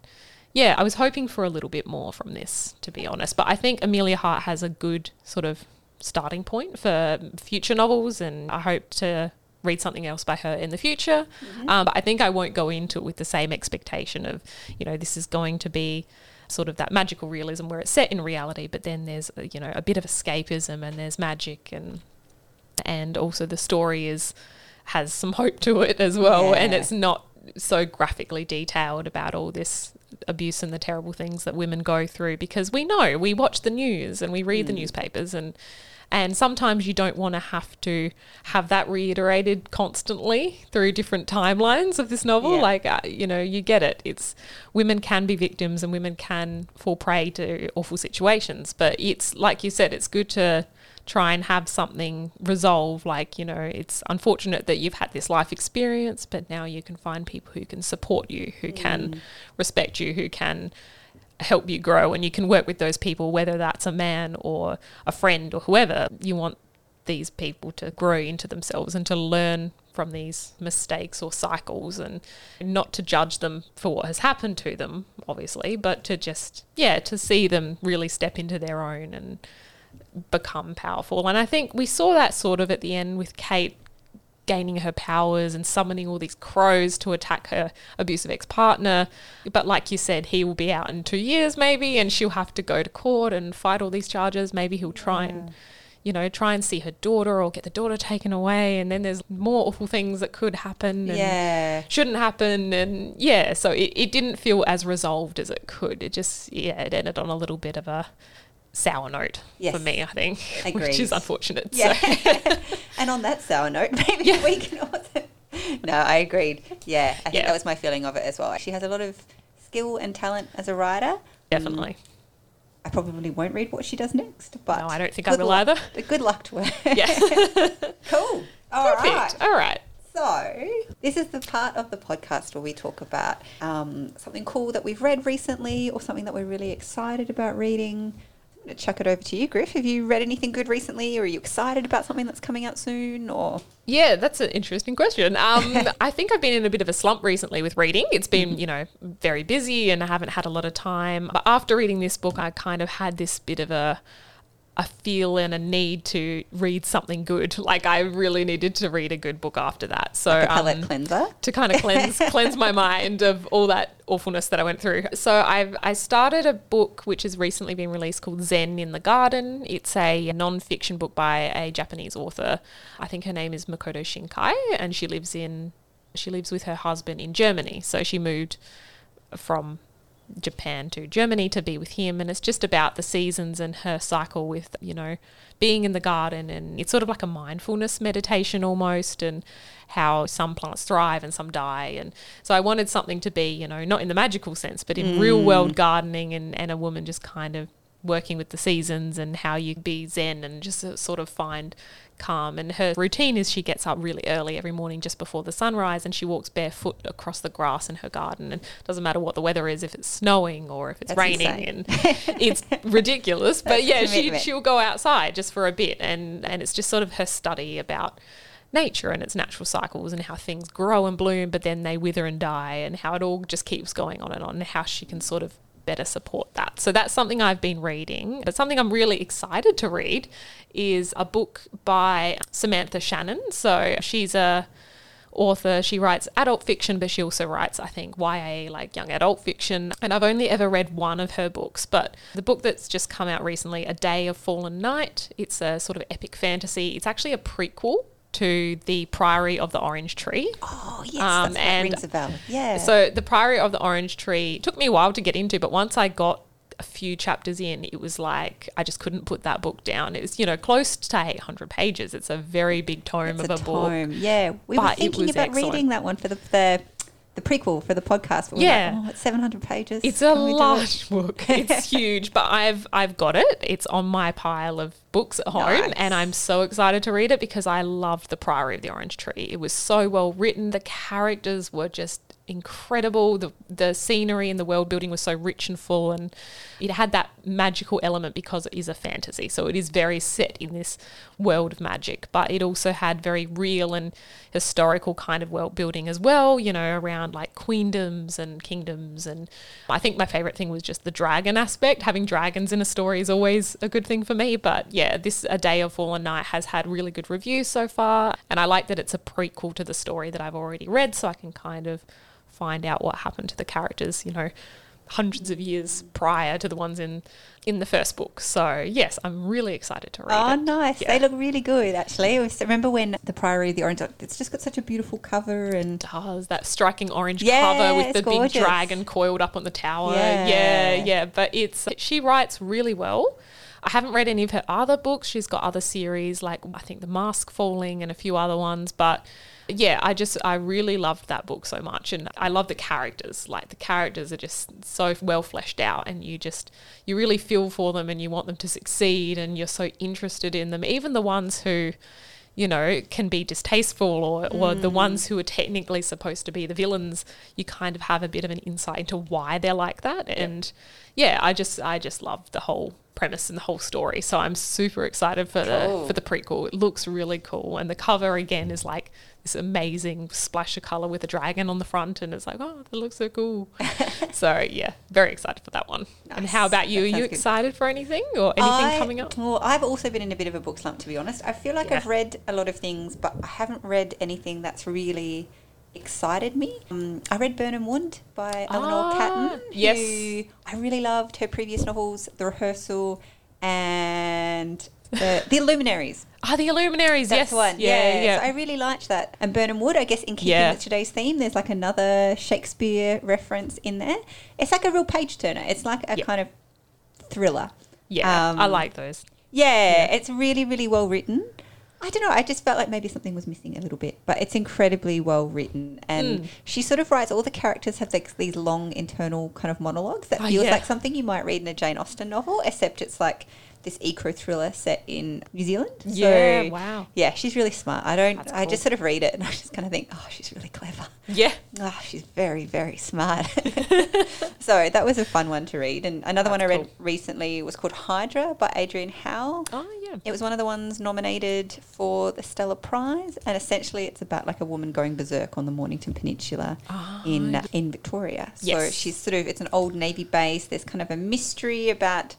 yeah I was hoping for a little bit more from this to be honest. But I think Emilia Hart has a good sort of starting point for future novels and I hope to read something else by her in the future. Um, but I think I won't go into it with the same expectation of you know this is going to be sort of that magical realism where it's set in reality but then there's uh, you know a bit of escapism and there's magic and and also the story is has some hope to it as well and it's not so graphically detailed about all this abuse and the terrible things that women go through because we know we watch the news and we read the newspapers and and sometimes you don't want to have to have that reiterated constantly through different timelines of this novel Yeah. like uh, you know you get it. It's women can be victims and women can fall prey to awful situations but it's like you said it's good to try and have something resolve like you know it's unfortunate that you've had this life experience but now you can find people who can support you who can mm. respect you who can help you grow and you can work with those people whether that's a man or a friend or whoever. You want these people to grow into themselves and to learn from these mistakes or cycles and not to judge them for what has happened to them obviously but to just yeah to see them really step into their own and become powerful. And i think we saw that sort of at the end with kate gaining her powers and summoning all these crows to attack her abusive ex-partner. But like you said he will be out in 2 years maybe and she'll have to go to court and fight all these charges. Maybe he'll try and you know try and see her daughter or get the daughter taken away. And then there's more awful things that could happen and Yeah. shouldn't happen. And yeah so it, it didn't feel as resolved as it could. It just yeah it ended on a little bit of a sour note Yes. for me i think which is unfortunate Yeah. so. and on that sour note, maybe Yeah. we can also. No, I agreed. Yeah, I think Yeah. that was my feeling of it as well. She has a lot of skill and talent as a writer. definitely I probably won't read what she does next, but No, I don't think I will luck- either. Good luck to her. yeah cool. All right. all right So, this is the part of the podcast where we talk about um, something cool that we've read recently or something that we're really excited about reading. To chuck it over to you, Griff. Have you read anything good recently, or are you excited about something that's coming out soon? Or Yeah, that's an interesting question. Um, I think I've been in a bit of a slump recently with reading. It's been, you know, very busy and I haven't had a lot of time. But after reading this book, I kind of had this bit of a a feel and a need to read something good. Like I really needed to read a good book after that. So a palate um, cleanser? to kind of cleanse cleanse my mind of all that awfulness that I went through. So I've I started a book which has recently been released called Zen in the Garden. It's a non-fiction book by a Japanese author. I think her name is Makoto Shinkai and she lives in she lives with her husband in Germany. So she moved from Japan to Germany to be with him and it's just about the seasons and her cycle with you know being in the garden and it's sort of like a mindfulness meditation almost and how some plants thrive and some die and so I wanted something to be you know not in the magical sense but in real mm. world gardening and, and a woman just kind of working with the seasons and how you be zen and just sort of find calm and her routine is she gets up really early every morning just before the sunrise and she walks barefoot across the grass in her garden and doesn't matter what the weather is if it's snowing or if it's That's raining insane. and it's ridiculous but yeah she, she'll go outside just for a bit and and it's just sort of her study about nature and its natural cycles and how things grow and bloom but then they wither and die and how it all just keeps going on and on and how she can sort of better support that. So that's something I've been reading. But something I'm really excited to read is a book by Samantha Shannon. So she's a author. She writes adult fiction, but she also writes, I think, YA, like young adult fiction. And I've only ever read one of her books, but the book that's just come out recently, A Day of Fallen Night, it's a sort of epic fantasy. It's actually a prequel to The Priory of the Orange Tree. Oh yes, Um, and rings a bell. Yeah. So the Priory of the Orange Tree took me a while to get into, but once I got a few chapters in, it was like I just couldn't put that book down. It was, you know, close to 800 pages. It's a very big tome it's of a a, book. tome. Yeah, we were thinking about excellent. reading that one for the the, the prequel for the podcast. But Yeah. like, oh, it's seven hundred pages. It's a Can do it? large book. It's huge, but I've I've got it. It's on my pile of books at home, Nice. and I'm so excited to read it because I loved the Priory of the Orange Tree. It was so well written. The characters were just incredible. The the scenery and the world building was so rich and full, and it had that magical element because it is a fantasy. So it is very set in this world of magic, but it also had very real and historical kind of world building as well. You know, around like queendoms and kingdoms, and I think my favorite thing was just the dragon aspect. Having dragons in a story is always a good thing for me. But yeah, this A Day of Fallen Night has had really good reviews so far, and I like that it's a prequel to the story that I've already read, so I can kind of find out what happened to the characters. You know. Hundreds of years prior to the ones in in the first book, so yes, I'm really excited to read Oh, it. nice! Yeah. They look really good, actually. Remember when the Priory of the Orange? It's just got such a beautiful cover, and does that striking orange Yeah, cover with the it's big dragon coiled up on the tower. Yeah. Yeah. yeah, But it's she writes really well. I haven't read any of her other books. She's got other series like I think The Mask Falling and a few other ones, but yeah, I just I really loved that book so much and I love the characters. Like the characters are just so well fleshed out and you just you really feel for them and you want them to succeed and you're so interested in them. Even the ones who you know, can be distasteful or, or the mm. ones who are technically supposed to be the villains, you kind of have a bit of an insight into why they're like that. And yeah, I just I just love the whole premise and the whole story. So I'm super excited for Cool. the for the prequel. It looks really cool. And the cover again is like this amazing splash of colour with a dragon on the front and it's like, oh, that looks so cool. so yeah, very excited for that one. And how about you? Are you sounds good. excited for anything or anything I- coming up? Well, I've also been in a bit of a book slump, to be honest. I feel like Yeah. I've read a lot of things, but I haven't read anything that's really excited me. Um, I read Birnam Wood by Eleanor Ah, Catton. yes. I really loved her previous novels, The Rehearsal and the, the Illuminaries. Ah, the Illuminaries, That's yes. one. Yeah, Yeah, yeah. So I really liked that. And Birnam Wood, I guess, in keeping Yeah. with today's theme, there's like another Shakespeare reference in there. It's like a real page turner. It's like a Yeah. kind of thriller. yeah, I Um, like those. Yeah, Yeah. it's really, really well written. I don't know. I just felt like maybe something was missing a little bit, but it's incredibly well written. And Mm. she sort of writes all the characters have like these long internal kind of monologues that Oh, feels yeah. like something you might read in a Jane Austen novel, except it's like this eco thriller set in New Zealand. Yeah, So, wow. Yeah, she's really smart. I don't. That's I cool. just sort of read it and I just kind of think, oh, she's really clever. Yeah. Oh, she's very, very smart. so that was a fun one to read. And another one I read cool. recently was called Hydra by Adriane Howell. Oh, yeah. It was one of the ones nominated for the Stella Prize, and essentially it's about like a woman going berserk on the Mornington Peninsula Ah, in uh, in Victoria. So Yes. she's sort of it's an old navy base. There's kind of a mystery about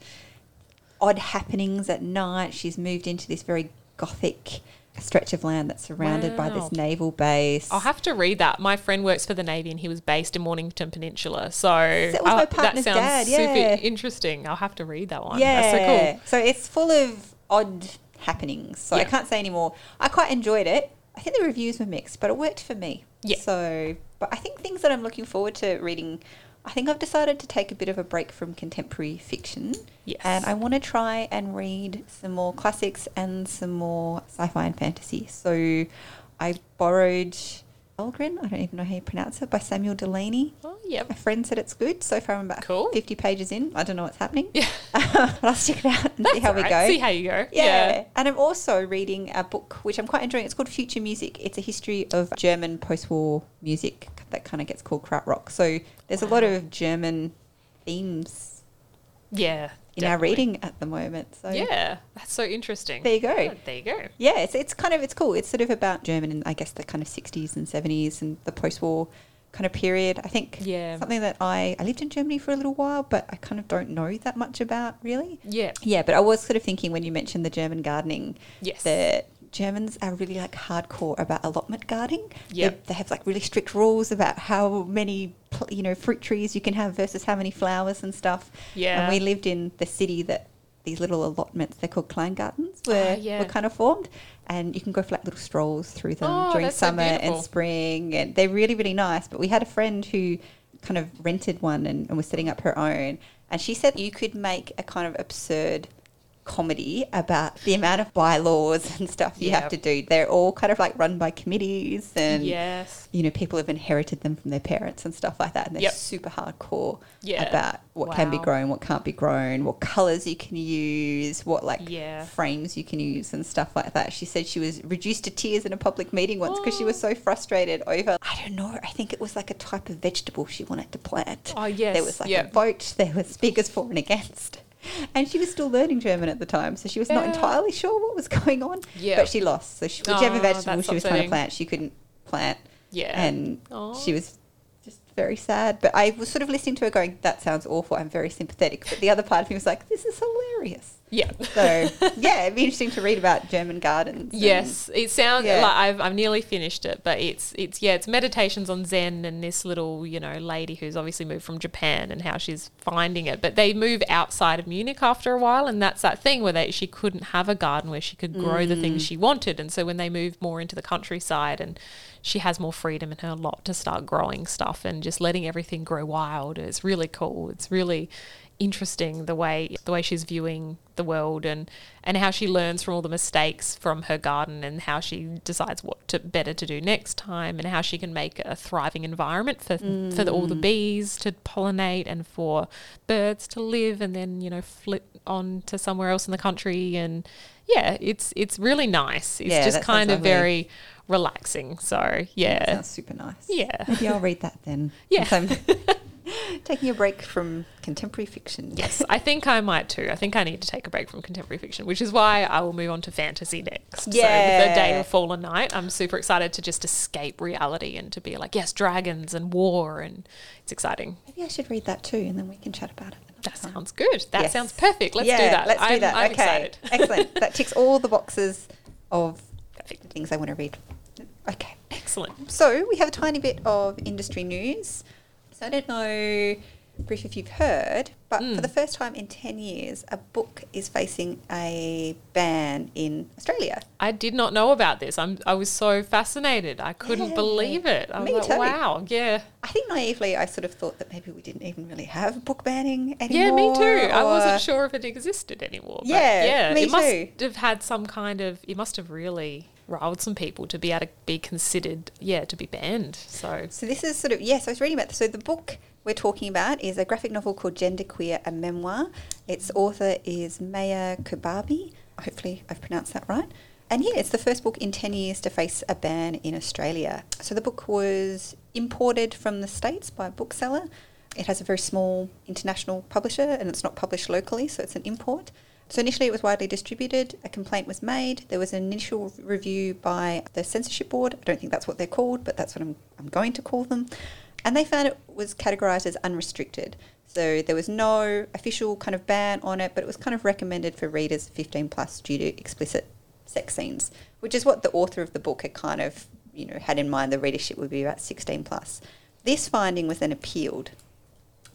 odd happenings at night. She's moved into this very gothic stretch of land that's surrounded by this naval base. I'll have to read that. My friend works for the Navy and he was based in Mornington Peninsula. So That was uh, my partner's that sounds dad, yeah. super interesting. I'll have to read that one. Yeah. That's so cool. So it's full of odd happenings. So I can't say anymore. I quite enjoyed it. I think the reviews were mixed, but it worked for me. Yeah. So, but I think things that I'm looking forward to reading. I think I've decided to take a bit of a break from contemporary fiction. Yes. And I want to try and read some more classics and some more sci-fi and fantasy. So I borrowed Dhalgren, I don't even know how you pronounce it, by Samuel Delany. Oh, A yep. friend said it's good. So far, I'm about Cool. 50 pages in. I don't know what's happening. Yeah. but I'll stick it out and see That's how we go. See how you go. yeah. And I'm also reading a book which I'm quite enjoying. It's called Future Music. It's a history of German post-war music that kind of gets called krautrock. So there's a lot of German themes Yeah. In our reading at the moment. So Yeah. That's so interesting. There you go. Yeah, there you go. yeah, it's it's kind of it's cool. It's sort of about German and I guess the kind of 60s and 70s and the post-war kind of period. I think Yeah. something that I I lived in Germany for a little while, but I kind of don't know that much about really. Yeah. Yeah, but I was sort of thinking when you mentioned the German gardening, Yes. that Germans are really like hardcore about allotment gardening. Yep. They, they have like really strict rules about how many, you know, fruit trees you can have versus how many flowers and stuff. Yeah. And we lived in the city that these little allotments, they're called Kleingardens, were, Ah, yeah. were kind of formed. And you can go for like little strolls through them Oh, during that's so summer and spring. And they're really, really nice. But we had a friend who kind of rented one and, and was setting up her own. And she said you could make a kind of absurd comedy about the amount of bylaws and stuff you have to do. They're all kind of like run by committees and yes. you know, people have inherited them from their parents and stuff like that. And they're Yep. super hardcore Yeah. about what can be grown, what can't be grown, what colours you can use, what like Yeah. frames you can use and stuff like that. She said she was reduced to tears in a public meeting once because she was so oh. frustrated over, I don't know, I think it was like a type of vegetable she wanted to plant. Oh, yes. There was like Yep. a vote, there were speakers for and against. And she was still learning German at the time, so she was not Yeah. entirely sure what was going on. Yeah. But she lost. So she, whichever Oh, vegetable that's she was trying to plant, she couldn't plant Yeah. and Aw. she was just very sad. But I was sort of listening to her going, "That sounds awful." I'm very sympathetic. But the other part of me was like, "This is hilarious." Yeah. So yeah, it'd be interesting to read about German gardens. Yes, it sounds Yeah. like I've, I've nearly finished it, but it's it's yeah, it's meditations on Zen and this little you know lady who's obviously moved from Japan and how she's finding it. But they move outside of Munich after a while, and that's that thing where they she couldn't have a garden where she could grow the Mm. things she wanted, and so when they move more into the countryside and she has more freedom in her lot to start growing stuff and just letting everything grow wild. It's really cool. It's really interesting the way the way she's viewing the world and and how she learns from all the mistakes from her garden and how she decides what to better to do next time and how she can make a thriving environment for for the, all the mm. bees to pollinate and for birds to live and then you know flip on to somewhere else in the country and yeah it's it's really nice it's Yeah, just kind of lovely. very relaxing so That yeah sounds super nice. Yeah. maybe I'll read that then. Yeah. Taking a break from contemporary fiction. Yes, I think I might too. I think I need to take a break from contemporary fiction, which is why I will move on to fantasy next. So, with the Day Yeah. of Fallen Night, I'm super excited to just escape reality and to be like, yes, dragons and war, and it's exciting. Maybe I should read that too, and then we can chat about it. That time. sounds good. That Yes. sounds perfect. Let's Yeah, do that. Let's do I'm, that. I'm okay, excited. excellent. That ticks all the boxes of Perfect. things I want to read. Okay. Excellent. So we have a tiny bit of industry news. So I don't know, Griff, if you've heard, but for Mm. the first time in 10 years, a book is facing a ban in Australia. I did not know about this. I'm. I was so fascinated. I couldn't Yeah. believe it. I was Me like, too. wow. Yeah. I think naively I sort of thought that maybe we didn't even really have book banning anymore. Yeah, me too. I wasn't sure if it existed anymore. but Yeah, yeah. me it must have had some kind of. It must have really riled some people to be able to be considered. Yeah, to be banned. So So this is sort of yes. I was reading about this. So the book we're talking about is a graphic novel called Genderqueer, a memoir. Its author is Maia Kobabe. Hopefully, I've pronounced that right. And yeah, it's the first book in 10 years to face a ban in Australia. So the book was imported from the States by a bookseller. It has a very small international publisher and it's not published locally, so it's an import. So initially it was widely distributed, a complaint was made, there was an initial review by the censorship board. I don't think that's what they're called, but that's what I'm, I'm going to call them. And they found it was categorised as unrestricted. So there was no official kind of ban on it, but it was kind of recommended for readers 15 plus due to explicit sex scenes, which is what the author of the book had kind of, you know, had in mind the readership would be about 16 plus. This finding was then appealed.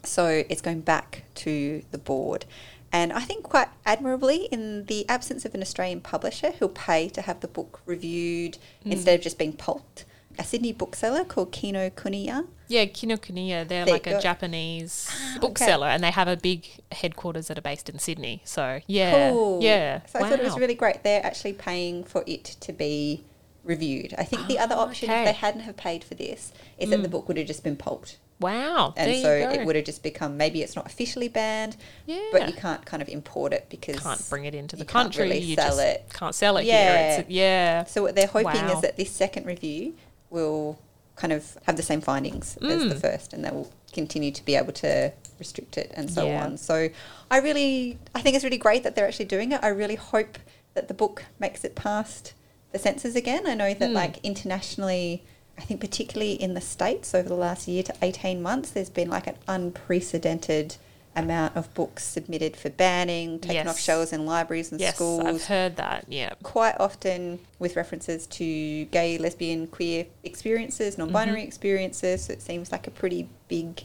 So it's going back to the board. And I think quite admirably, in the absence of an Australian publisher who'll pay to have the book reviewed Mm. instead of just being pulped, a Sydney bookseller called Kinokuniya. Yeah, Kinokuniya, they're There like a. Japanese Ah, bookseller and they have a big headquarters that are based in Sydney. So, yeah. Cool. Yeah. So I thought it was really great. They're actually paying for it to be reviewed. I think the other option, okay. if they hadn't have paid for this, is that the Mm. book would have just been pulped. Wow. And so it would have just become maybe it's not officially banned, yeah. but you can't kind of import it because can't bring it into the you can't country. really you sell it. can't sell it Yeah. here. It's, yeah. So what they're hoping Wow. is that this second review will kind of have the same findings as the Mm. first, and they will continue to be able to restrict it and so Yeah. on. So I really, I think it's really great that they're actually doing it. I really hope that the book makes it past the censors again. I know that Mm. like internationally. I think particularly in the States over the last year to 18 months, there's been like an unprecedented amount of books submitted for banning, taken off shelves in libraries and Yes, schools I've heard that. Yeah. quite often with references to gay, lesbian, queer experiences, non binary Mm-hmm. experiences. So it seems like a pretty big,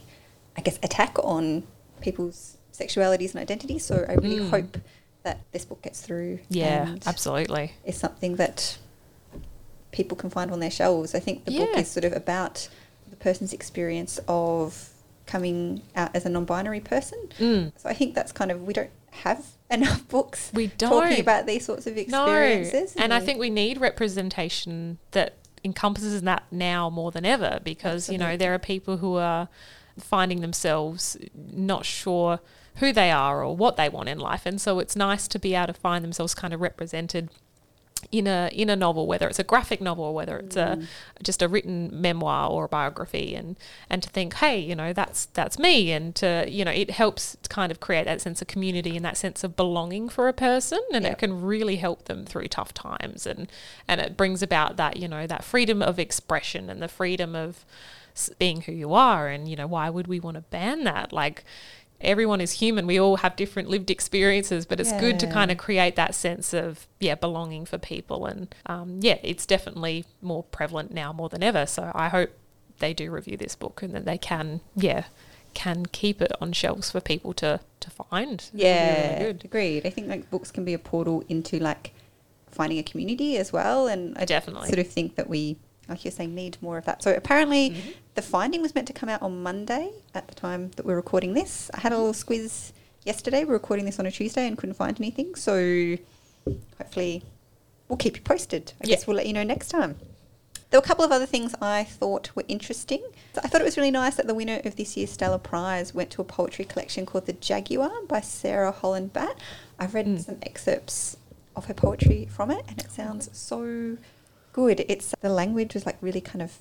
I guess, attack on people's sexualities and identities. So I really Mm. hope that this book gets through. Yeah, absolutely. It's something that people can find on their shelves. I think the book is sort of about the person's experience of coming out as a non binary person. Mm. So I think that's kind of, we don't have enough books We don't. talking about these sorts of experiences. No, and I think we need representation that encompasses that now more than ever because you know there are people who are finding themselves not sure who they are or what they want in life, and so it's nice to be able to find themselves kind of represented in a in a novel, whether it's a graphic novel or whether it's Mm. a just a written memoir or a biography, and and to think, hey, you know, that's that's me, and to you know, it helps to kind of create that sense of community and that sense of belonging for a person, and Yeah. it can really help them through tough times, and and it brings about that you know that freedom of expression and the freedom of being who you are, and you know, why would we want to ban that? Like. Everyone is human. We all have different lived experiences, but it's good to kind of create that sense of yeah belonging for people and um, yeah it's definitely more prevalent now more than ever so i hope they do review this book and that they can yeah can keep it on shelves for people to to find Yeah, really good agreed. I think like books can be a portal into like finding a community as well, and I Definitely. sort of think that we, like you're saying, need more of that. So apparently, Mm-hmm. the finding was meant to come out on Monday at the time that we're recording this. I had a little squiz yesterday. We're recording this on a Tuesday and couldn't find anything. So hopefully, we'll keep you posted. I Yeah. guess we'll let you know next time. There were a couple of other things I thought were interesting. So I thought it was really nice that the winner of this year's Stella Prize went to a poetry collection called The Jaguar by Sarah Holland Batt. I've read Mm. some excerpts of her poetry from it and it sounds so good. It's the language was like really kind of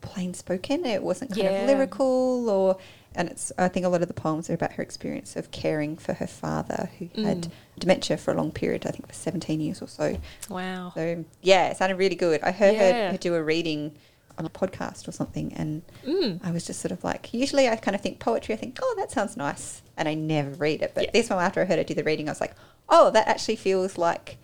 plain spoken. It wasn't kind Yeah. of lyrical or and it's I think a lot of the poems are about her experience of caring for her father who had Mm. dementia for a long period, I think for 17 years or so. wow So yeah, it sounded really good. I heard Yeah. her, her do a reading on a podcast or something, and mm. I was just sort of like, usually I kind of think poetry. I think, oh, that sounds nice, and I never read it. But Yeah. this one, after I heard her do the reading, I was like, oh, that actually feels like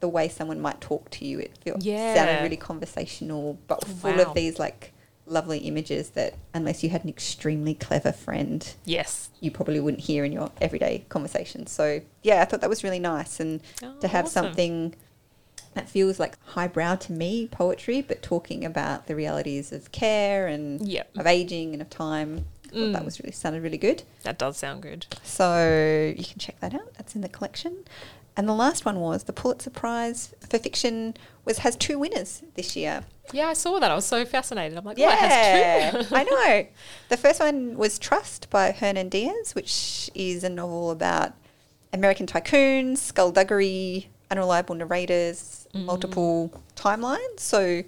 the way someone might talk to you. It feels Yeah. sounded really conversational, but full Wow. of these like lovely images that, unless you had an extremely clever friend, yes you probably wouldn't hear in your everyday conversation. So yeah, I thought that was really nice, and Oh, to have awesome. something that feels like highbrow to me poetry, but talking about the realities of care and Yep. of aging and of time. I thought that Mm. was really sounded really good. that does sound good So you can check that out. That's in the collection. And the last one was the Pulitzer Prize for fiction was has two winners this year. Yeah, I saw that. I was so fascinated. I'm like, oh, it has two. I know. The first one was Trust by Hernan Diaz, which is a novel about American tycoons, skullduggery, unreliable narrators, mm. multiple timelines. So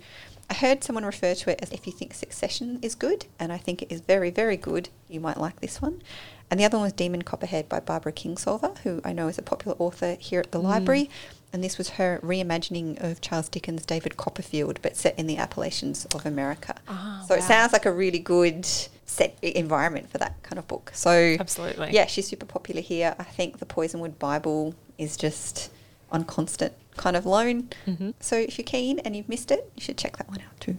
I heard someone refer to it as if you think Succession is good, and I think it is very, very good. You might like this one. And the other one was Demon Copperhead by Barbara Kingsolver, who I know is a popular author here at the library. And this was her reimagining of Charles Dickens' David Copperfield, but set in the Appalachians of America. Ah, so it sounds like a really good set environment for that kind of book. So Absolutely. yeah, she's super popular here. I think the Poisonwood Bible is just on constant kind of loan. Mhm. So if you're keen and you've missed it, you should check that one out too.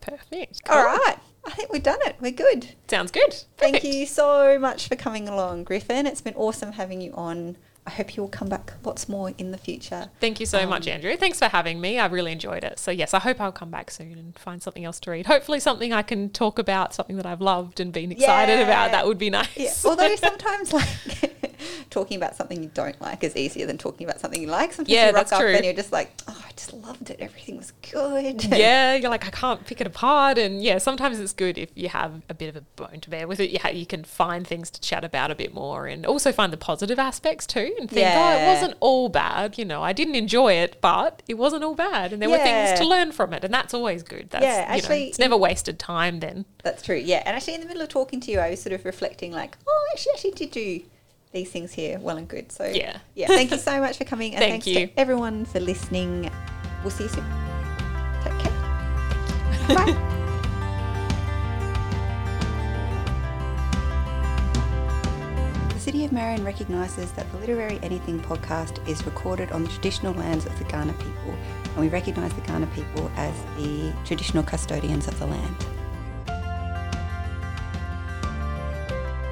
Perfect. All Cool. right. I think we've done it. We're good. Sounds good. Thank you so much for coming along, Griffen. It's been awesome having you on. I hope you will come back lots more in the future. Thank you so much, Um, Andrea. Thanks for having me. I really enjoyed it. So, yes, I hope I'll come back soon and find something else to read. Hopefully, something I can talk about, something that I've loved and been excited Yeah. about. That would be nice. Yeah. Although sometimes like talking about something you don't like is easier than talking about something you like. Sometimes Yeah, you rock up true. and you're just like, oh, I just loved it. Everything was good. yeah, you're like, I can't pick it apart. And yeah, sometimes it's good if you have a bit of a bone to bear with it. You, ha- you can find things to chat about a bit more and also find the positive aspects too and think, oh, it wasn't all bad. You know, I didn't enjoy it, but it wasn't all bad. And there were things to learn from it. And that's always good. That's, Yeah, you know, actually, it's never wasted time then. That's true. Yeah. And actually, in the middle of talking to you, I was sort of reflecting, like, oh, actually, actually did do these things here well and good. So, Yeah. Yeah. Thank you so much for coming. And Thank thanks you. to everyone for listening. We'll see you soon. Take care. Bye. The City of Marion recognises that the Literary Anything podcast is recorded on the traditional lands of the Kaurna people, and we recognise the Kaurna people as the traditional custodians of the land.